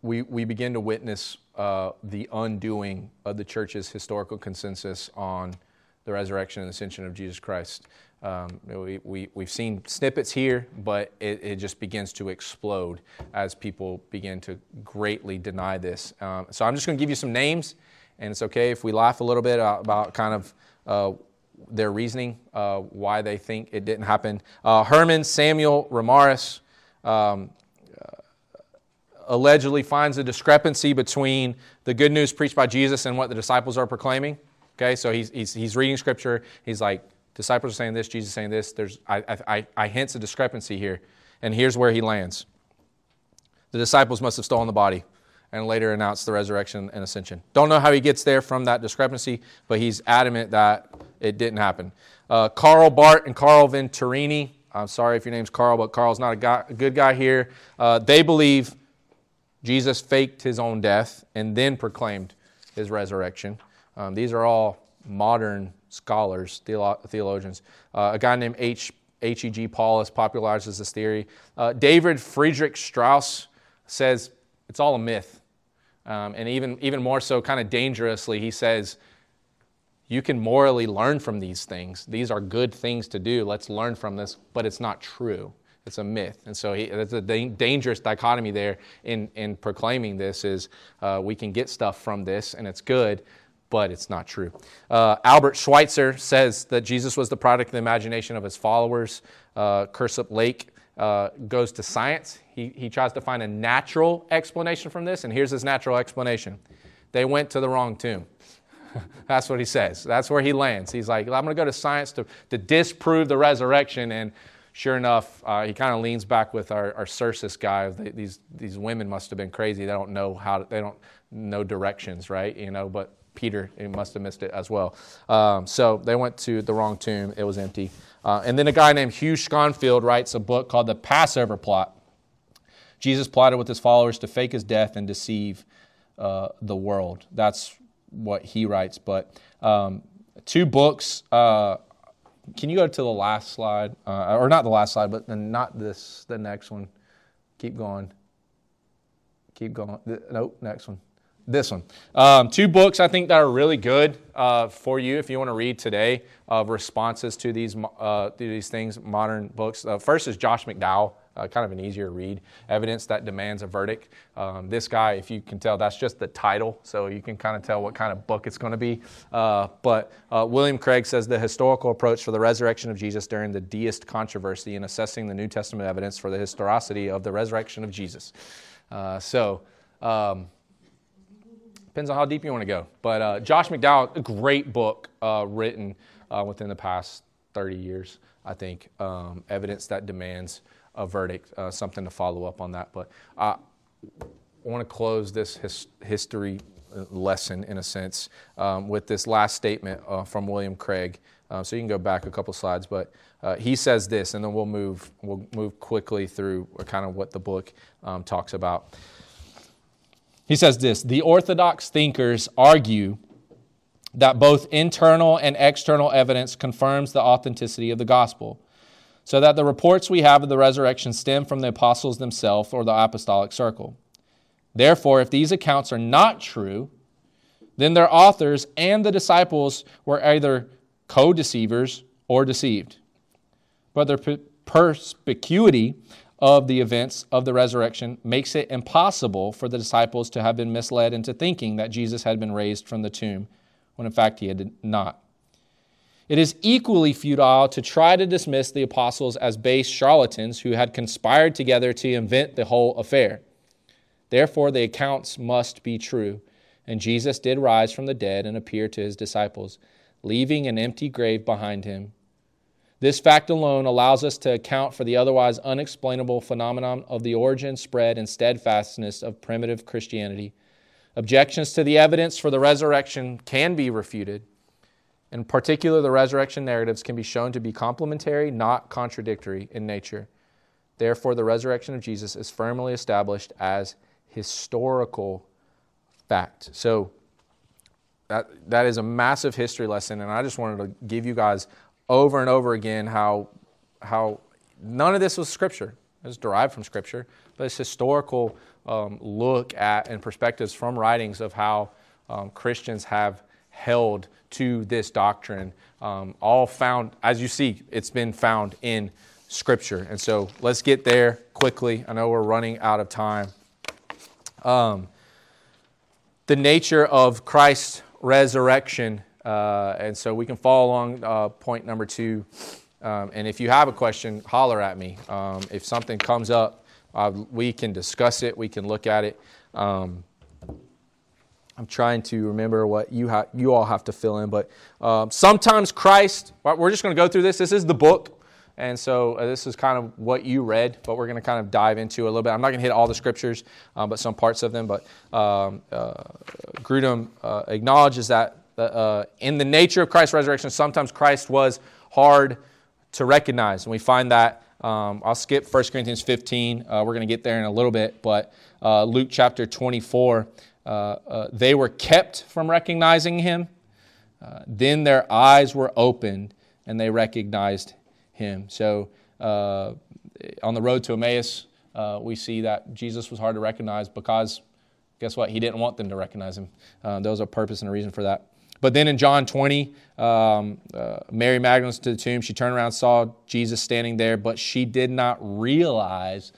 we, we begin to witness uh, the undoing of the church's historical consensus on the resurrection and ascension of Jesus Christ. Um, we, we, we've seen snippets here, but it, it, just begins to explode as people begin to greatly deny this. Um, so I'm just going to give you some names, and it's okay if we laugh a little bit about kind of uh, their reasoning, uh, why they think it didn't happen. Uh, Hermann Samuel Reimarus um, allegedly finds a discrepancy between the good news preached by Jesus and what the disciples are proclaiming. Okay, so he's, he's, he's reading scripture. He's like, disciples are saying this, Jesus saying this. There's, I, I, I hints a discrepancy here. And here's where he lands. The disciples must have stolen the body and later announced the resurrection and ascension. Don't know how he gets there from that discrepancy, but he's adamant that it didn't happen. Uh, Karl Bahrdt and Carl Venturini, I'm sorry if your name's Carl, but Carl's not a, guy, a good guy here. Uh, they believe Jesus faked his own death and then proclaimed his resurrection. Um, these are all modern scholars, theolo- theologians. Uh, a guy named H. H.E.G. Paulus popularizes this theory. Uh, David Friedrich Strauss says it's all a myth. Um, and even, even more so, kind of dangerously, he says you can morally learn from these things. These are good things to do. Let's learn from this, but it's not true. It's a myth. And so he, that's a da- dangerous dichotomy there in, in proclaiming this is uh, we can get stuff from this and it's good, but it's not true. Uh, Albert Schweitzer says that Jesus was the product of the imagination of his followers. Uh, Lake uh, goes to science. He, he tries to find a natural explanation from this, and here's his natural explanation they went to the wrong tomb. That's what he says. That's where he lands. He's like, I'm going to go to science to, to disprove the resurrection. And sure enough, uh, he kind of leans back with our, our Circus guy. These, these women must have been crazy. They don't know how to, they don't know directions, right? You know, but Peter he must have missed it as well. Um, so they went to the wrong tomb. It was empty. Uh, and then a guy named Hugh Schonfield writes a book called The Passover Plot. Jesus plotted with his followers to fake his death and deceive uh, the world. That's what he writes. But um, two books. Can you go to the last slide, uh, or not the last slide, but then not this, the next one. Keep going. Keep going. Nope, next one this one. Um, two books I think that are really good uh, for you if you want to read today of responses to these uh, to these things, modern books. Uh, first is Josh McDowell, uh, kind of an easier read. Evidence that demands a verdict. Um, this guy, if you can tell, that's just the title, so you can kind of tell what kind of book it's going to be. Uh, but uh, William Craig says the historical approach for the resurrection of Jesus during the deist controversy in assessing the New Testament evidence for the historicity of the resurrection of Jesus. so. Um, Depends on how deep you want to go. But uh, Josh McDowell, a great book uh, written uh, within the past 30 years, I think. Um, evidence that demands a verdict, uh, something to follow up on that. But I want to close this his, history lesson, in a sense, um, with this last statement uh, from William Craig. Uh, so you can go back a couple slides, but he says this, and then we'll move we'll move quickly through kind of what the book um, talks about. He says this The Orthodox thinkers argue that both internal and external evidence confirms the authenticity of the gospel, so that the reports we have of the resurrection stem from the apostles themselves or the apostolic circle. Therefore, if these accounts are not true, then their authors and the disciples were either co deceivers or deceived. But their perspicuity of the events of the resurrection makes it impossible for the disciples to have been misled into thinking that Jesus had been raised from the tomb, when in fact he had not. It is equally futile to try to dismiss the apostles as base charlatans who had conspired together to invent the whole affair. Therefore, the accounts must be true, and Jesus did rise from the dead and appear to his disciples, leaving an empty grave behind him this fact alone allows us to account for the otherwise unexplainable phenomenon of the origin, spread, and steadfastness of primitive Christianity. Objections to the evidence for the resurrection can be refuted. In particular, the resurrection narratives can be shown to be complementary, not contradictory in nature. Therefore, the resurrection of Jesus is firmly established as historical fact. So, that, that is a massive history lesson, and I just wanted to give you guys over and over again how, how none of this was Scripture. It was derived from Scripture, but it's historical um, look at and perspectives from writings of how um, Christians have held to this doctrine. Um, all found, as you see, it's been found in Scripture. And so let's get there quickly. I know we're running out of time. Um, the nature of Christ's resurrection uh, and so we can follow along uh, point number two. Um, and if you have a question, holler at me. Um, if something comes up, uh, we can discuss it. We can look at it. Um, I'm trying to remember what you ha- you all have to fill in, but um, sometimes Christ. We're just going to go through this. This is the book. And so uh, this is kind of what you read, but we're going to kind of dive into a little bit. I'm not going to hit all the scriptures, um, but some parts of them. But um, uh, Grudem uh, acknowledges that uh, in the nature of Christ's resurrection, sometimes Christ was hard to recognize. And we find that, um, I'll skip 1 Corinthians 15. Uh, we're going to get there in a little bit. But uh, Luke chapter 24, uh, uh, they were kept from recognizing him. Uh, then their eyes were opened and they recognized him. So on the road to Emmaus, we see that Jesus was hard to recognize because guess what? He didn't want them to recognize him. Uh, there was a purpose and a reason for that. But then in John 20, um, uh, Mary Magdalene's to the tomb. She turned around, saw Jesus standing there, but she did not realize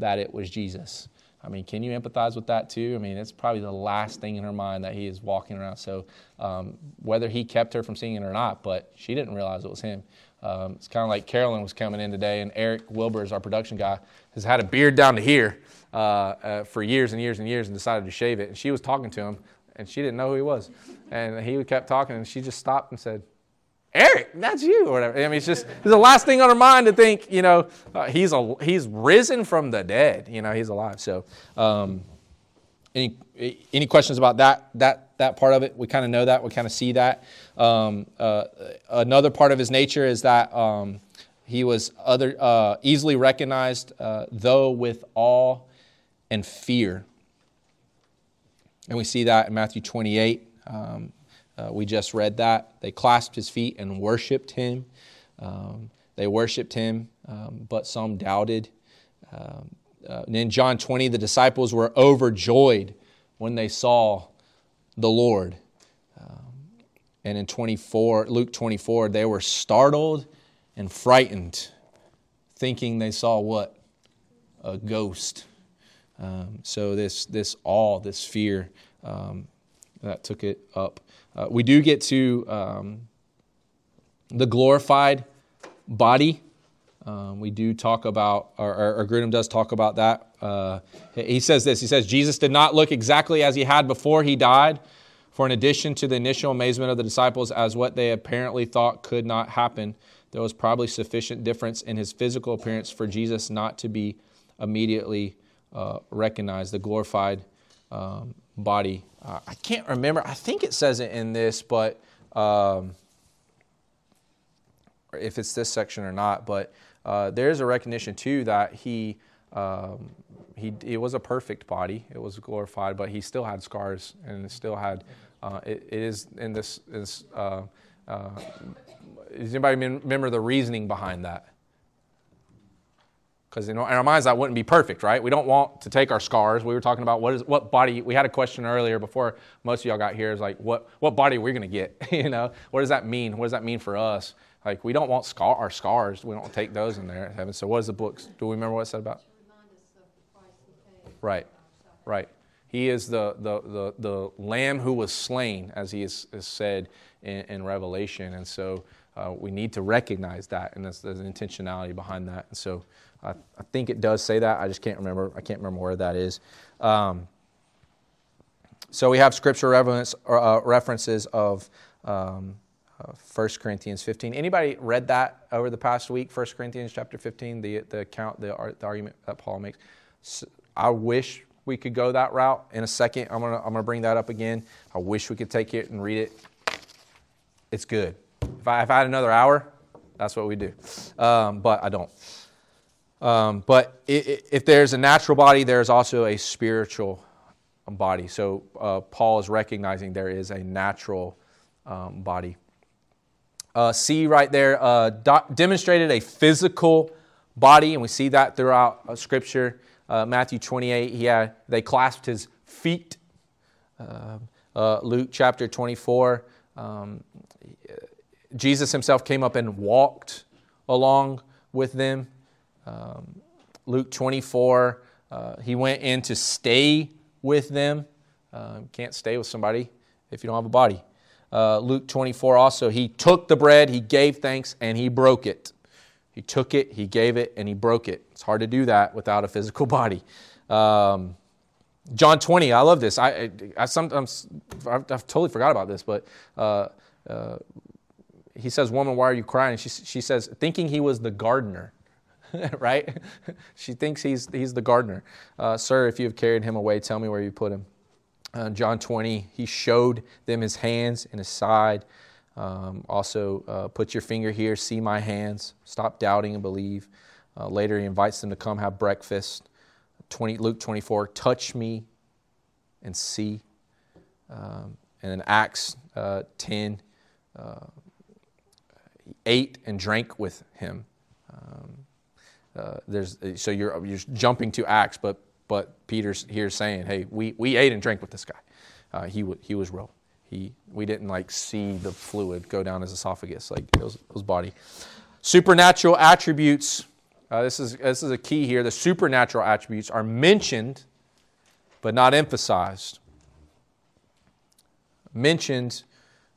that it was Jesus. I mean, can you empathize with that too? I mean, it's probably the last thing in her mind that he is walking around. So, um, whether he kept her from seeing it or not, but she didn't realize it was him. Um, it's kind of like Carolyn was coming in today, and Eric Wilbur, our production guy, has had a beard down to here uh, uh, for years and years and years and decided to shave it. And she was talking to him, and she didn't know who he was. And he kept talking, and she just stopped and said, Eric, that's you, or whatever. I mean, it's just it's the last thing on her mind to think, you know, uh, he's a, he's risen from the dead. You know, he's alive. So, um, any any questions about that that that part of it? We kind of know that. We kind of see that. Um, uh, another part of his nature is that um, he was other uh, easily recognized, uh, though with awe and fear. And we see that in Matthew 28. Um, uh, we just read that. They clasped his feet and worshiped him. Um, they worshiped him, um, but some doubted. Um, uh, and in John 20, the disciples were overjoyed when they saw the Lord. Um, and in 24, Luke 24, they were startled and frightened, thinking they saw what? A ghost. Um, so this this awe, this fear, um, that took it up. Uh, we do get to um, the glorified body. Um, we do talk about, or, or, Grudem does talk about that. Uh, he says this He says, Jesus did not look exactly as he had before he died, for in addition to the initial amazement of the disciples as what they apparently thought could not happen, there was probably sufficient difference in his physical appearance for Jesus not to be immediately uh, recognized. The glorified um, body. Uh, I can't remember. I think it says it in this, but um, if it's this section or not. But uh, there is a recognition too that he um, he it was a perfect body. It was glorified, but he still had scars and still had. Uh, it, it is in this. this uh, uh, does anybody remember the reasoning behind that? Because in our minds, that wouldn't be perfect, right? We don't want to take our scars. We were talking about what is what body. We had a question earlier before most of y'all got here. Is like what what body are we going to get? you know, what does that mean? What does that mean for us? Like we don't want scar our scars. We don't take those in there. Heaven. So what is the books? Do we remember what it said about? Right, right. He is the, the, the, the lamb who was slain, as he is, is said in, in Revelation. And so uh, we need to recognize that, and there's, there's an intentionality behind that. And so I, I, think it does say that. I just can't remember. I can't remember where that is. Um, so we have scripture reference, uh, references of um, uh, 1 Corinthians 15. Anybody read that over the past week? 1 Corinthians chapter 15, the, the account, the, the argument that Paul makes. So I wish we could go that route. In a second, I'm gonna I'm gonna bring that up again. I wish we could take it and read it. It's good. If I, if I had another hour, that's what we do. Um, but I don't. Um, but if there's a natural body, there's also a spiritual body. So uh, Paul is recognizing there is a natural um, body. Uh, see right there, uh, do- demonstrated a physical body, and we see that throughout uh, Scripture. Uh, Matthew 28, he had, they clasped his feet. Um, uh, Luke chapter 24, um, Jesus himself came up and walked along with them. Um, Luke 24, uh, he went in to stay with them. Uh, can't stay with somebody if you don't have a body. Uh, Luke 24 also, he took the bread, he gave thanks, and he broke it. He took it, he gave it, and he broke it. It's hard to do that without a physical body. Um, John 20, I love this. I, I sometimes, I've, I've, totally forgot about this, but uh, uh, he says, Woman, why are you crying? She, she says, thinking he was the gardener. right? she thinks he's, he's the gardener. Uh, Sir, if you have carried him away, tell me where you put him. Uh, John 20, he showed them his hands and his side. Um, also, uh, put your finger here, see my hands. Stop doubting and believe. Uh, later, he invites them to come have breakfast. 20, Luke 24, touch me and see. Um, and then Acts uh, 10, uh, ate and drank with him. Um, uh, there's so you're you're jumping to Acts, but but Peter's here saying, hey, we, we ate and drank with this guy. Uh, he w- he was real. he, we didn't like see the fluid go down his esophagus, like it was his body. Supernatural attributes. Uh, this is this is a key here. The supernatural attributes are mentioned, but not emphasized. Mentioned,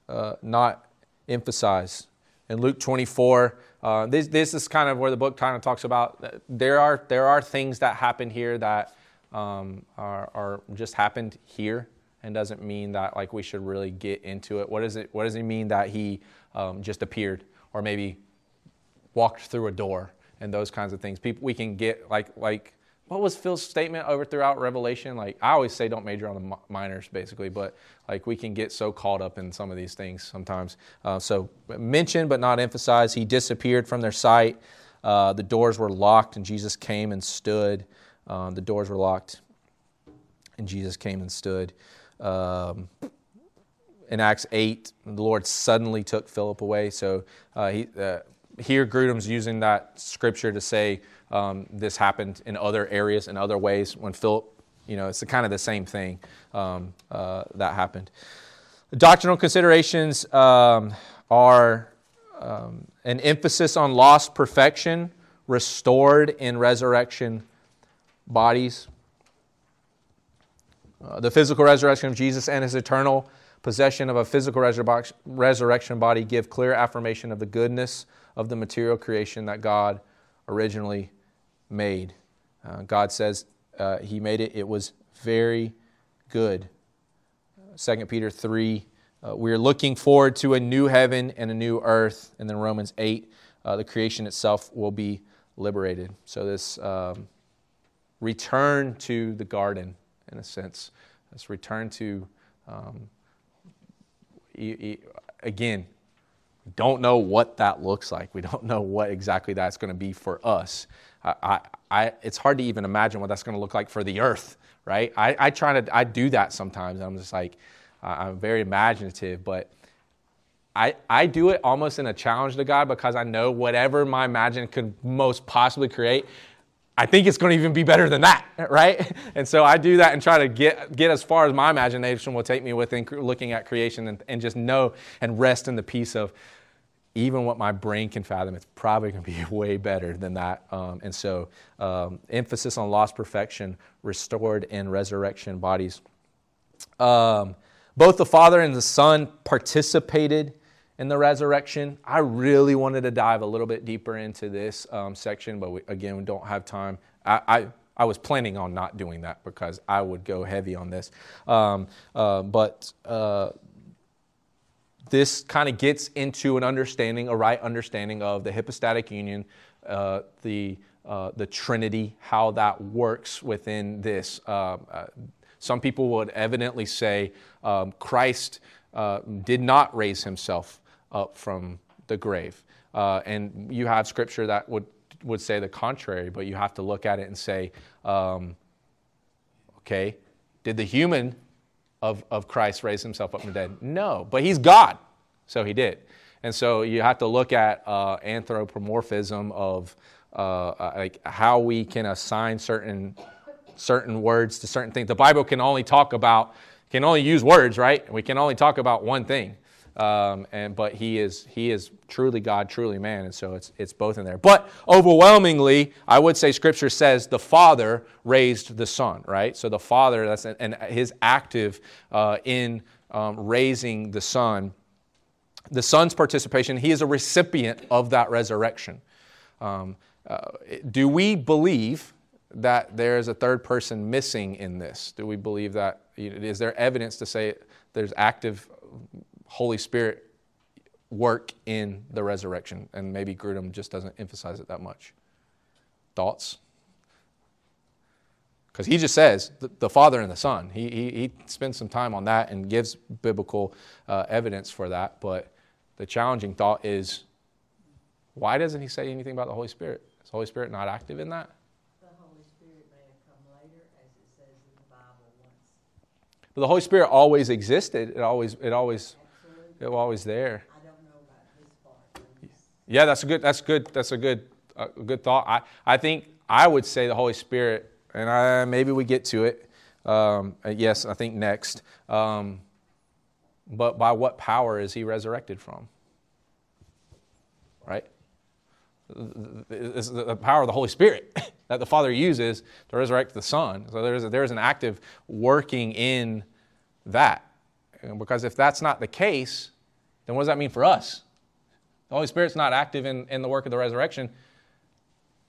uh, not emphasized. In Luke 24, uh, this, this is kind of where the book kind of talks about there are, there are things that happen here that um, are, are just happened here and doesn't mean that like we should really get into it. What, is it, what does it mean that he um, just appeared or maybe walked through a door and those kinds of things? People, we can get like, like what was Phil's statement over throughout Revelation? Like I always say, don't major on the minors, basically, but like we can get so caught up in some of these things sometimes. Uh, so mentioned but not emphasized. He disappeared from their sight. Uh, the doors were locked, and Jesus came and stood. Um, the doors were locked, and Jesus came and stood. Um, in Acts 8, the Lord suddenly took Philip away. So uh, he, uh, here, Grudem's using that scripture to say um, this happened in other areas, in other ways. When Philip, you know, it's kind of the same thing um, uh, that happened. Doctrinal considerations um, are um, an emphasis on lost perfection, restored in resurrection bodies. Uh, the physical resurrection of Jesus and his eternal possession of a physical resurrection body give clear affirmation of the goodness of the material creation that God originally made. Uh, God says uh, He made it, it was very good. 2 Peter 3, uh, we're looking forward to a new heaven and a new earth. And then Romans 8, uh, the creation itself will be liberated. So, this um, return to the garden, in a sense, this return to, um, e- e- again, we don't know what that looks like. We don't know what exactly that's going to be for us. I, I, it's hard to even imagine what that's going to look like for the earth, right? I, I try to, I do that sometimes. I'm just like, I'm very imaginative, but I, I do it almost in a challenge to God because I know whatever my imagination could most possibly create, I think it's going to even be better than that, right? And so I do that and try to get, get as far as my imagination will take me within looking at creation and, and just know and rest in the peace of even what my brain can fathom, it's probably going to be way better than that. Um, and so, um, emphasis on lost perfection, restored and resurrection bodies. Um, both the Father and the Son participated in the resurrection. I really wanted to dive a little bit deeper into this um, section, but we, again, we don't have time. I, I, I, was planning on not doing that because I would go heavy on this. Um, uh, but uh, this kind of gets into an understanding, a right understanding of the hypostatic union, uh, the, uh, the Trinity, how that works within this. Uh, uh some people would evidently say um, Christ uh, did not raise himself up from the grave. Uh, and you have scripture that would, would say the contrary, but you have to look at it and say, um, okay, did the human of, of Christ raise himself up from the dead? No, but he's God, so he did. And so you have to look at uh, anthropomorphism of uh, uh, like how we can assign certain certain words to certain things. The Bible can only talk about can only use words, right? We can only talk about one thing. Um, and but he is he is truly God, truly man, and so it's it's both in there. But overwhelmingly, I would say Scripture says the Father raised the Son, right? So the Father, that's and his active uh, in um, raising the Son. The Son's participation, he is a recipient of that resurrection. Um, uh, do we believe that there is a third person missing in this? Do we believe that? Is there evidence to say there's active Holy Spirit work in the resurrection. And maybe Grudem just doesn't emphasize it that much. Thoughts? Because he just says the, the, Father and the Son. He, he, he, spends some time on that and gives biblical uh, evidence for that. But the challenging thought is why doesn't he say anything about the Holy Spirit? Is the Holy Spirit not active in that? The Holy Spirit may have come later, as it says in the Bible once. But the Holy Spirit always existed. It always, it always it was always there. I don't know about his part. Yeah, that's a good. That's good. That's a good. A good thought. I, I think I would say the Holy Spirit, and I, maybe we get to it. Um, uh, yes, I think next. Um, But by what power is he resurrected from? Right? It's the power of the Holy Spirit that the Father uses to resurrect the Son. So there's, a, there's an active working in that. Because if that's not the case, then what does that mean for us? The Holy Spirit's not active in, in the work of the resurrection,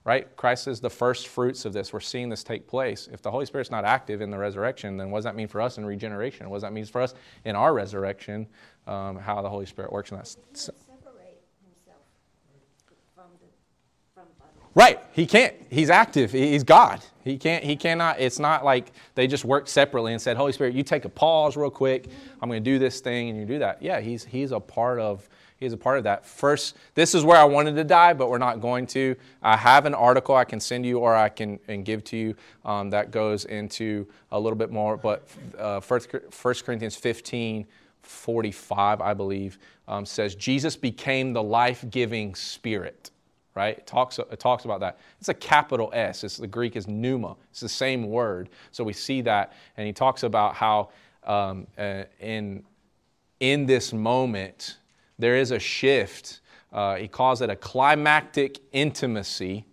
right? Christ is the first fruits of this. We're seeing this take place. If the Holy Spirit's not active in the resurrection, then what does that mean for us in regeneration? What does that mean for us in our resurrection? Um, how the Holy Spirit works in that. So, Right. He can't. He's active. He's God. He can't. He cannot. It's not like they just worked separately and said, "Holy Spirit, you take a pause real quick. I'm going to do this thing, and you do that." Yeah, he's he's a part of. He's a part of that. First, this is where I wanted to die, but we're not going to. I have an article I can send you, or I can and give to you um, that goes into a little bit more. But uh, First, First Corinthians 15. 45, I believe, um, says Jesus became the life giving spirit right? It talks, it talks about that. It's a capital S. It's, the Greek is pneuma. It's the same word. So we see that. And he talks about how um, uh, in, in this moment, there is a shift. Uh, he calls it a climactic intimacy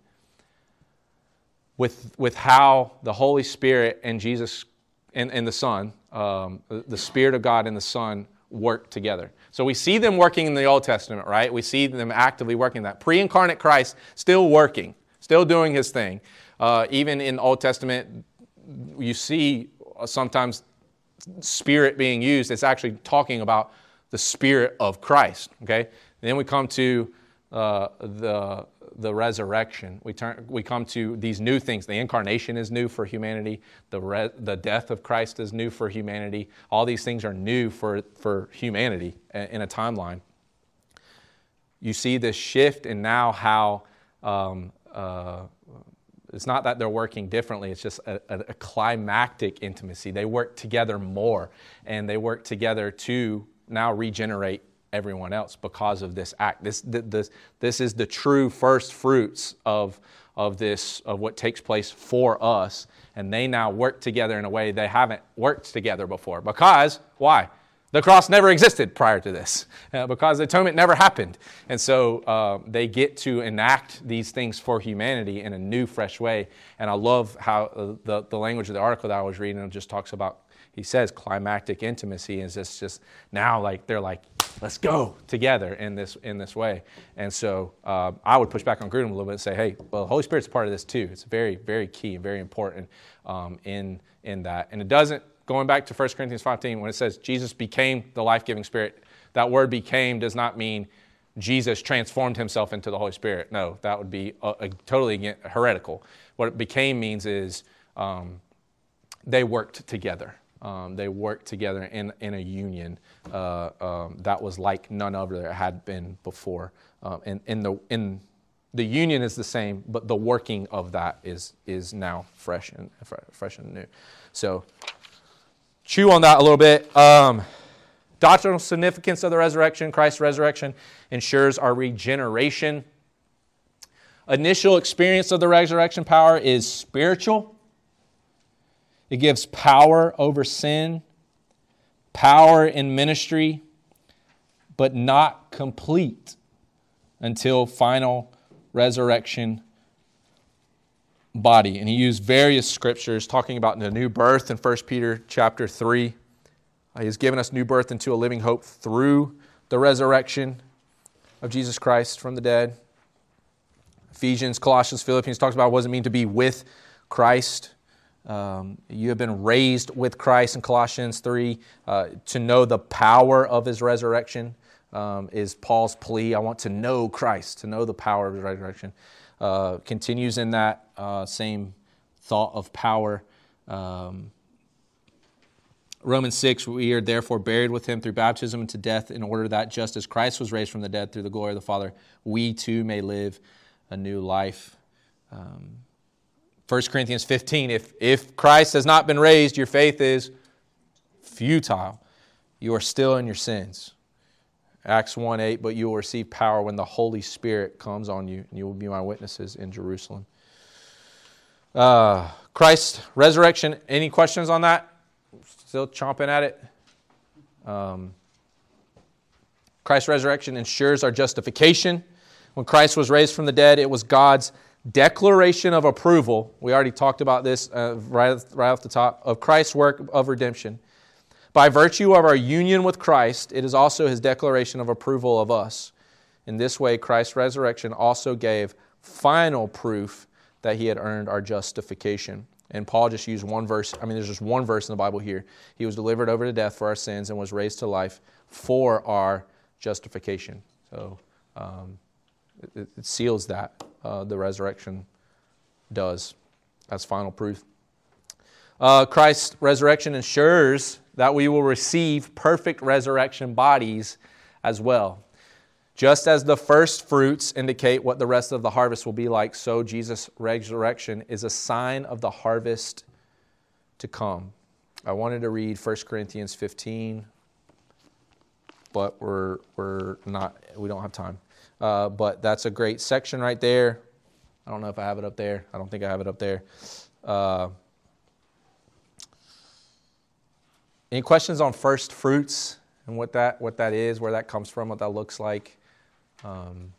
with, with how the Holy Spirit and Jesus and, and the Son, um, the Spirit of God and the Son work together. So we see them working in the Old Testament, right? We see them actively working that. Pre incarnate Christ still working, still doing his thing. Uh, even in Old Testament, you see sometimes spirit being used. It's actually talking about the spirit of Christ, okay? Then we come to uh, the the resurrection. We, turn, we come to these new things. The incarnation is new for humanity, the, re, the death of Christ is new for humanity. All these things are new for, for humanity in a timeline. You see this shift in now how um, uh, it's not that they're working differently, it's just a, a, a climactic intimacy. They work together more, and they work together to now regenerate everyone else because of this act. This, this, this is the true first fruits of, of this, of what takes place for us. And they now work together in a way they haven't worked together before. Because, why? The cross never existed prior to this, uh, because atonement never happened. And so uh, they get to enact these things for humanity in a new, fresh way. And I love how uh, the, the language of the article that I was reading just talks about, he says, climactic intimacy is just, just now like they're like, let's go together in this in this way. And so uh, I would push back on Grudem a little bit and say, hey, well, Holy Spirit's a part of this too. It's very very key and very important um, in in that. And it doesn't going back to 1 Corinthians 15 when it says Jesus became the life giving Spirit. That word became does not mean Jesus transformed himself into the Holy Spirit. No, that would be a, a totally heretical. What it became means is um, they worked together. Um, they worked together in, in a union uh, um, that was like none other had been before. Um, and in the, in, the union is the same, but the working of that is, is now fresh and, fresh and new. So chew on that a little bit. Um, doctrinal significance of the resurrection, Christ's resurrection ensures our regeneration. Initial experience of the resurrection power is spiritual. It gives power over sin, power in ministry, but not complete until final resurrection body. And he used various scriptures talking about the new birth in 1 Peter chapter 3. Uh, he has given us new birth into a living hope through the resurrection of Jesus Christ from the dead. Ephesians, Colossians, Philippians talks about what does it mean to be with Christ. Um, you have been raised with Christ in Colossians 3 uh, to know the power of his resurrection. Um, is Paul's plea. I want to know Christ, to know the power of his resurrection. Uh, continues in that uh, same thought of power. Um, Romans 6, we are therefore buried with him through baptism into death, in order that just as Christ was raised from the dead through the glory of the Father, we too may live a new life. Um, 1 Corinthians 15 if, if Christ has not been raised, your faith is futile. You are still in your sins. Acts 1 8, but you will receive power when the Holy Spirit comes on you, and you will be my witnesses in Jerusalem. Uh, resurrection, any questions on that? Still chomping at it? Um, Christ's resurrection ensures our justification. When Christ was raised from the dead, it was God's declaration of approval. We already talked about this uh, right, right off the top of Christ's work of redemption. By virtue of our union with Christ, it is also his declaration of approval of us. In this way, Christ's resurrection also gave final proof that he had earned our justification. And Paul just used one verse. I mean, there's just one verse in the Bible here. He was delivered over to death for our sins and was raised to life for our justification. So um, it, it, seals that. Uh, the resurrection does. That's final proof. Uh, Christ's resurrection ensures that we will receive perfect resurrection bodies as well. Just as the first fruits indicate what the rest of the harvest will be like, so Jesus' resurrection is a sign of the harvest to come. I wanted to read 1 Corinthians 15, but we're, we're not, we don't have time. Uh, but that's a great section right there. I don't know if I have it up there. I don't think I have it up there. Uh, any questions on first fruits and what that what that is, where that comes from, what that looks like? Um,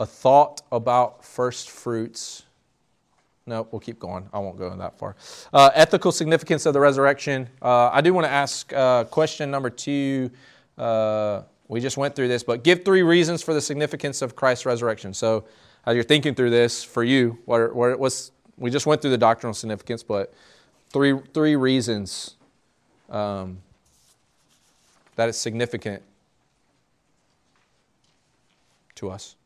a thought about first fruits. No, we'll keep going. I won't go that far. Uh, ethical significance of the resurrection. Uh, I do want to ask uh, question number two. Uh, we just went through this, but give three reasons for the significance of Christ's resurrection. So, as you're thinking through this, for you, what, what was we just went through the doctrinal significance, but three three reasons um, that it's significant to us.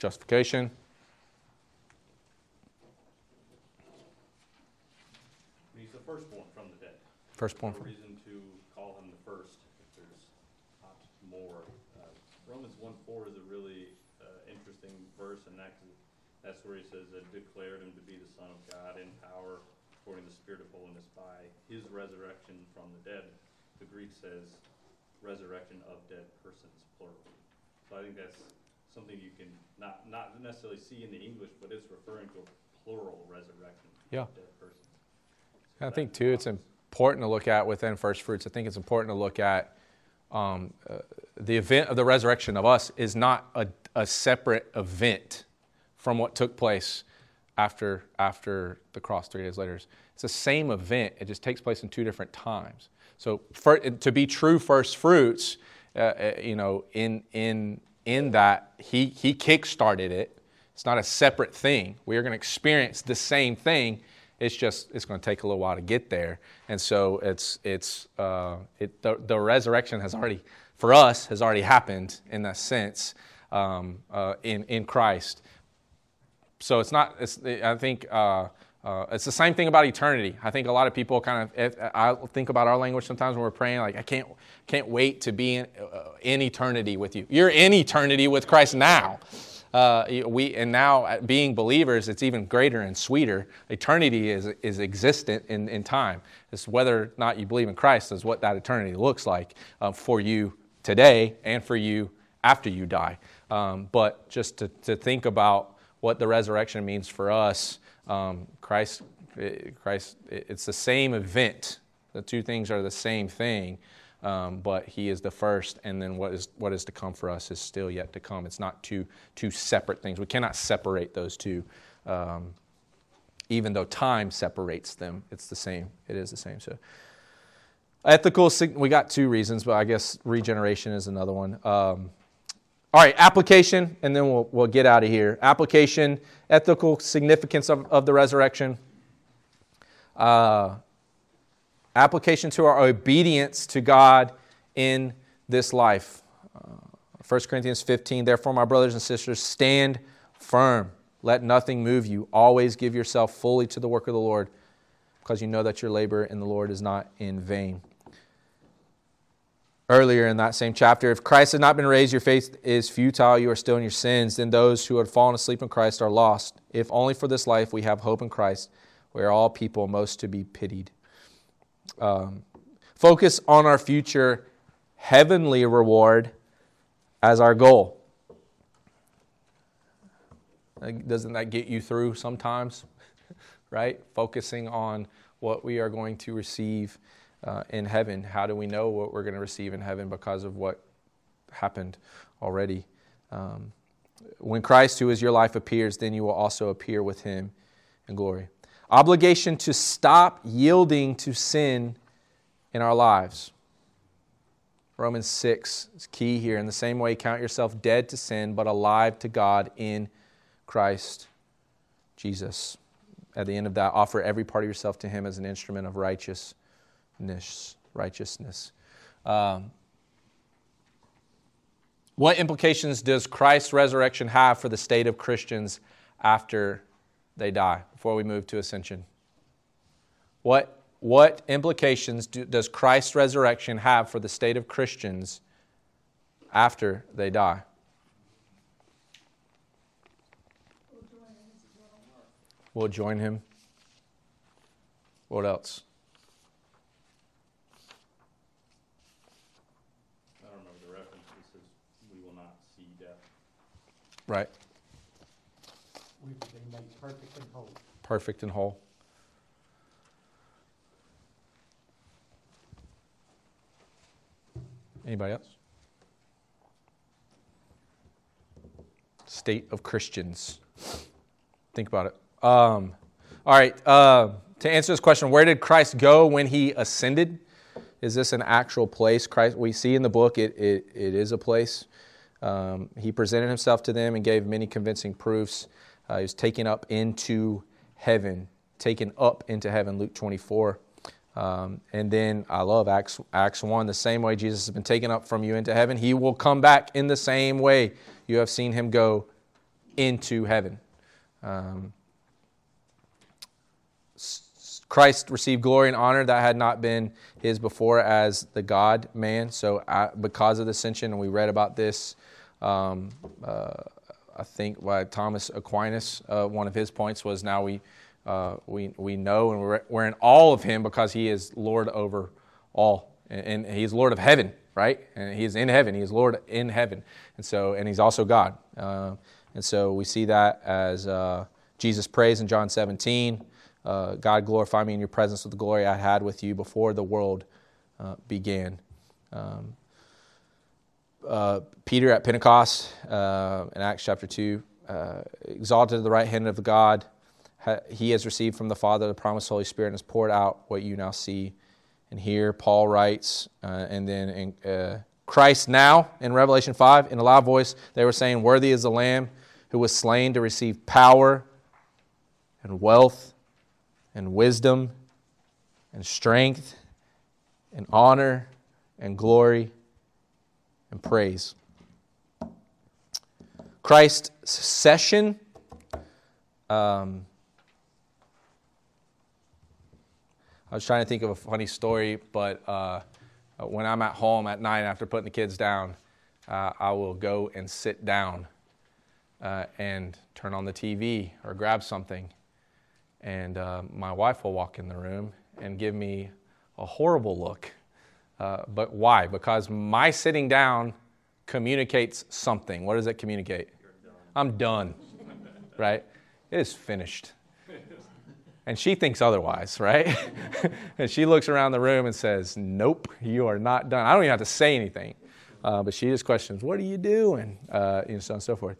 Justification. He's the firstborn from the dead. Firstborn No from. reason to call him the first if there's not more. Uh, Romans one four is a really uh, interesting verse, and that, that's where he says that declared him to be the Son of God in power according to the Spirit of holiness by his resurrection from the dead. The Greek says resurrection of dead persons, plural. So I think that's something you can not, not necessarily see in the English, but it's referring to a plural resurrection Yeah. dead persons. So I think too, it's important to look at within first fruits. I think it's important to look at um, uh, the event of the resurrection of us is not a, a separate event from what took place after after the cross three days later. It's the same event. It just takes place in two different times. So for, to be true first fruits, uh, uh, you know, in in in that he he kick-started it. It's not a separate thing. We are going to experience the same thing. It's just it's going to take a little while to get there. And so it's it's uh, it, the, the resurrection has already for us has already happened in that sense um, uh, in in Christ so it's not. It's, I think uh, uh, it's the same thing about eternity. I think a lot of people kind of. I think about our language sometimes when we're praying, like I can't can't wait to be in, uh, in eternity with you. You're in eternity with Christ now. Uh, we and now uh, being believers, it's even greater and sweeter. Eternity is is existent in, in time. It's whether or not you believe in Christ is what that eternity looks like uh, for you today and for you after you die. Um, but just to, to think about what the resurrection means for us. Um, Christ, Christ, it's the same event. The two things are the same thing, um, but He is the first, and then what is what is to come for us is still yet to come. It's not two two separate things. We cannot separate those two. Um, even though time separates them, it's the same. It is the same. So, ethical. We got two reasons, but I guess regeneration is another one. Um, all right, application, and then we'll, we'll get out of here. Application, ethical significance of, of the resurrection. Uh, application to our obedience to God in this life. Uh, 1 Corinthians 15, therefore, my brothers and sisters, stand firm. Let nothing move you. Always give yourself fully to the work of the Lord, because you know that your labor in the Lord is not in vain earlier in that same chapter. If Christ has not been raised, your faith is futile, you are still in your sins. Then those who have fallen asleep in Christ are lost. If only for this life we have hope in Christ, we are all people most to be pitied. Um, focus on our future heavenly reward as our goal. Doesn't that get you through sometimes? right? Focusing on what we are going to receive uh, in heaven. How do we know what we're going to receive in heaven because of what happened already? Um, when Christ, who is your life, appears, then you will also appear with him in glory. Obligation to stop yielding to sin in our lives. Romans 6 is key here. In the same way, count yourself dead to sin, but alive to God in Christ Jesus. At the end of that, offer every part of yourself to Him as an instrument of righteousness. Righteousness. Um, what implications does Christ's resurrection have for the state of Christians after they die? Before we move to ascension, what what implications do, does Christ's resurrection have for the state of Christians after they die? We'll join him. What else? I don't remember the reference, it says, we will see death. Right. We will be made perfect and whole. Perfect and whole. Anybody else? State of Christians. Think about it. Um, all right. Uh, to answer this question, where did Christ go when he ascended? Is this an actual place? Christ, we see in the book it, it, it is a place. Um, he presented himself to them and gave many convincing proofs. Uh, he was taken up into heaven, taken up into heaven, Luke 24. Um, and then I love Acts, Acts 1, the same way Jesus has been taken up from you into heaven, he will come back in the same way you have seen him go into heaven. Um, Christ received glory and honor that had not been his before as the God man. So, uh, because of the ascension, and we read about this, um, uh, I think by Thomas Aquinas, uh, one of his points was now we uh, we, we know and we're, we're in all of him because he is Lord over all. And, and he's Lord of heaven, right? And he's in heaven. He is Lord in heaven. And so, and he's also God. Uh, and so we see that as uh, Jesus prays in John 17 uh, God, glorify me in your presence with the glory I had with you before the world began. Um, uh, Peter at Pentecost in Acts chapter 2, exalted at the right hand of the God he has received from the Father the promised Holy Spirit and has poured out what you now see and hear. Paul writes, uh, and then in, uh, Christ now in Revelation 5, in a loud voice, they were saying, Worthy is the Lamb who was slain to receive power and wealth and wisdom and strength and honor and glory and praise. Christ's session. Um, I was trying to think of a funny story, but uh, when I'm at home at night after putting the kids down, uh, I will go and sit down uh, and turn on the TV or grab something. And uh, my wife will walk in the room and give me a horrible look. Uh, but why? Because my sitting down communicates something. What does it communicate? Done. I'm done, right? It is finished. And she thinks otherwise, right? and she looks around the room and says, Nope, you are not done. I don't even have to say anything. Uh, but she just questions, What are you doing? Uh, know, so on and so forth.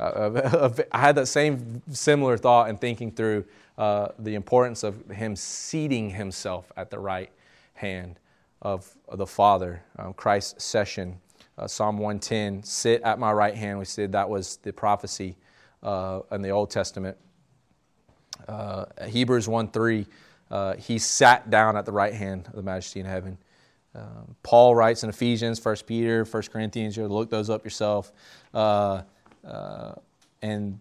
Uh, I had that same similar thought in thinking through uh, the importance of him seating himself at the right hand of the Father. Um, Christ's session, uh, Psalm 110, sit at my right hand. We said that was the prophecy uh, in the Old Testament uh, Hebrews 1 3, uh, he sat down at the right hand of the majesty in heaven. Um, Paul writes in Ephesians, 1 Peter, 1 Corinthians, you look those up yourself. Uh, uh and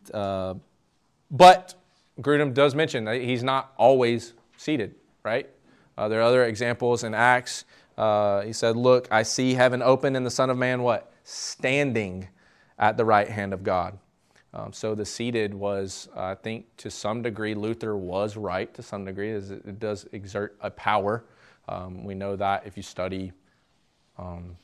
But Grudem does mention that he's not always seated, right? Uh, there are other examples in Acts. he said, Look, I see heaven open and the Son of Man, what? Standing at the right hand of God. Um, so the seated was, uh, I think, to some degree, Luther was right to some degree. It, it does exert a power. Um, we know that if you study um,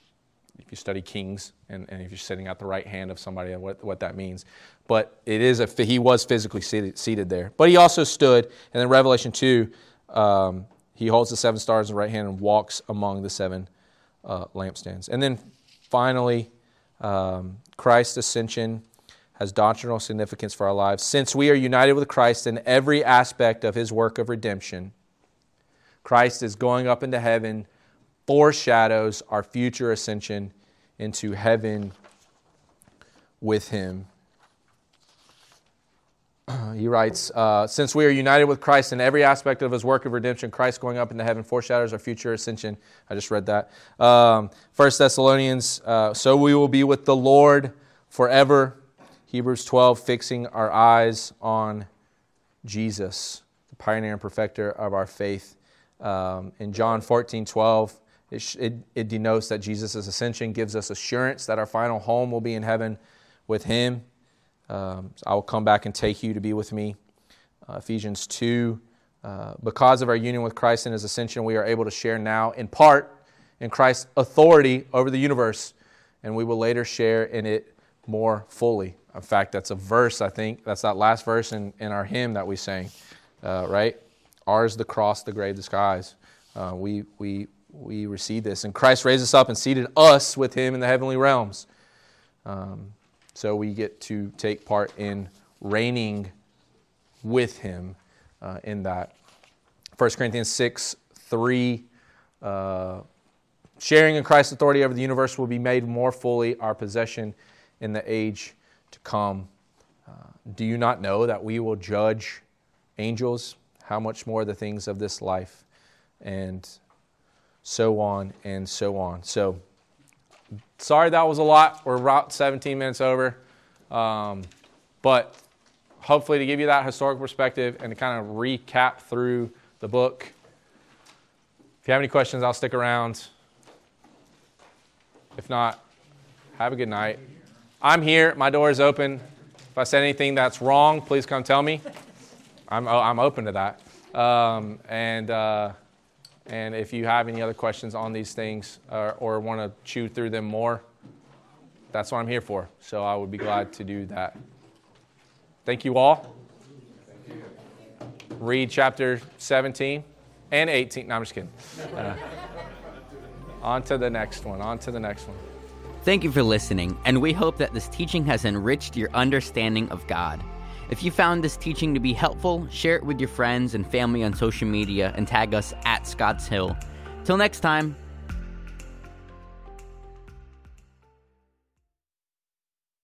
if you study kings and, and if you're sitting at the right hand of somebody, what, what that means. But it is a, he was physically seated, seated there. But he also stood, and then Revelation 2, um, he holds the seven stars in the right hand and walks among the seven uh, lampstands. And then finally, um, Christ's ascension has doctrinal significance for our lives. Since we are united with Christ in every aspect of his work of redemption, Christ is going up into heaven, foreshadows our future ascension into heaven with him. He writes, uh, Since we are united with Christ in every aspect of his work of redemption, Christ going up into heaven foreshadows our future ascension. I just read that. Um, 1 Thessalonians, uh, so we will be with the Lord forever. Hebrews 12, fixing our eyes on Jesus, the pioneer and perfecter of our faith. Um, in John 14, 12, it, it, it denotes that Jesus' ascension gives us assurance that our final home will be in heaven with him. Um, I will come back and take you to be with me. Uh, Ephesians 2. Uh, because of our union with Christ and his ascension, we are able to share now, in part, in Christ's authority over the universe, and we will later share in it more fully. In fact, that's a verse, I think. That's that last verse in, in our hymn that we sang, uh, right? Ours the cross, the grave, the skies. Uh, we, we, we receive this. And Christ raised us up and seated us with him in the heavenly realms. Um, so we get to take part in reigning with him uh, in that. 1 Corinthians 6 3. Uh, sharing in Christ's authority over the universe will be made more fully our possession in the age to come. Uh, do you not know that we will judge angels? How much more the things of this life? And so on and so on. So, sorry that was a lot. We're about 17 minutes over. Um, but hopefully, to give you that historical perspective and to kind of recap through the book. If you have any questions, I'll stick around. If not, have a good night. I'm here. My door is open. If I said anything that's wrong, please come tell me. I'm, I'm open to that. Um, and. Uh, and if you have any other questions on these things uh, or want to chew through them more, that's what I'm here for. So I would be glad to do that. Thank you all. Thank you. Read chapter 17 and 18. No, I'm just kidding. Uh, on to the next one. On to the next one. Thank you for listening, and we hope that this teaching has enriched your understanding of God. If you found this teaching to be helpful, share it with your friends and family on social media and tag us at Scotts Hill. Till next time,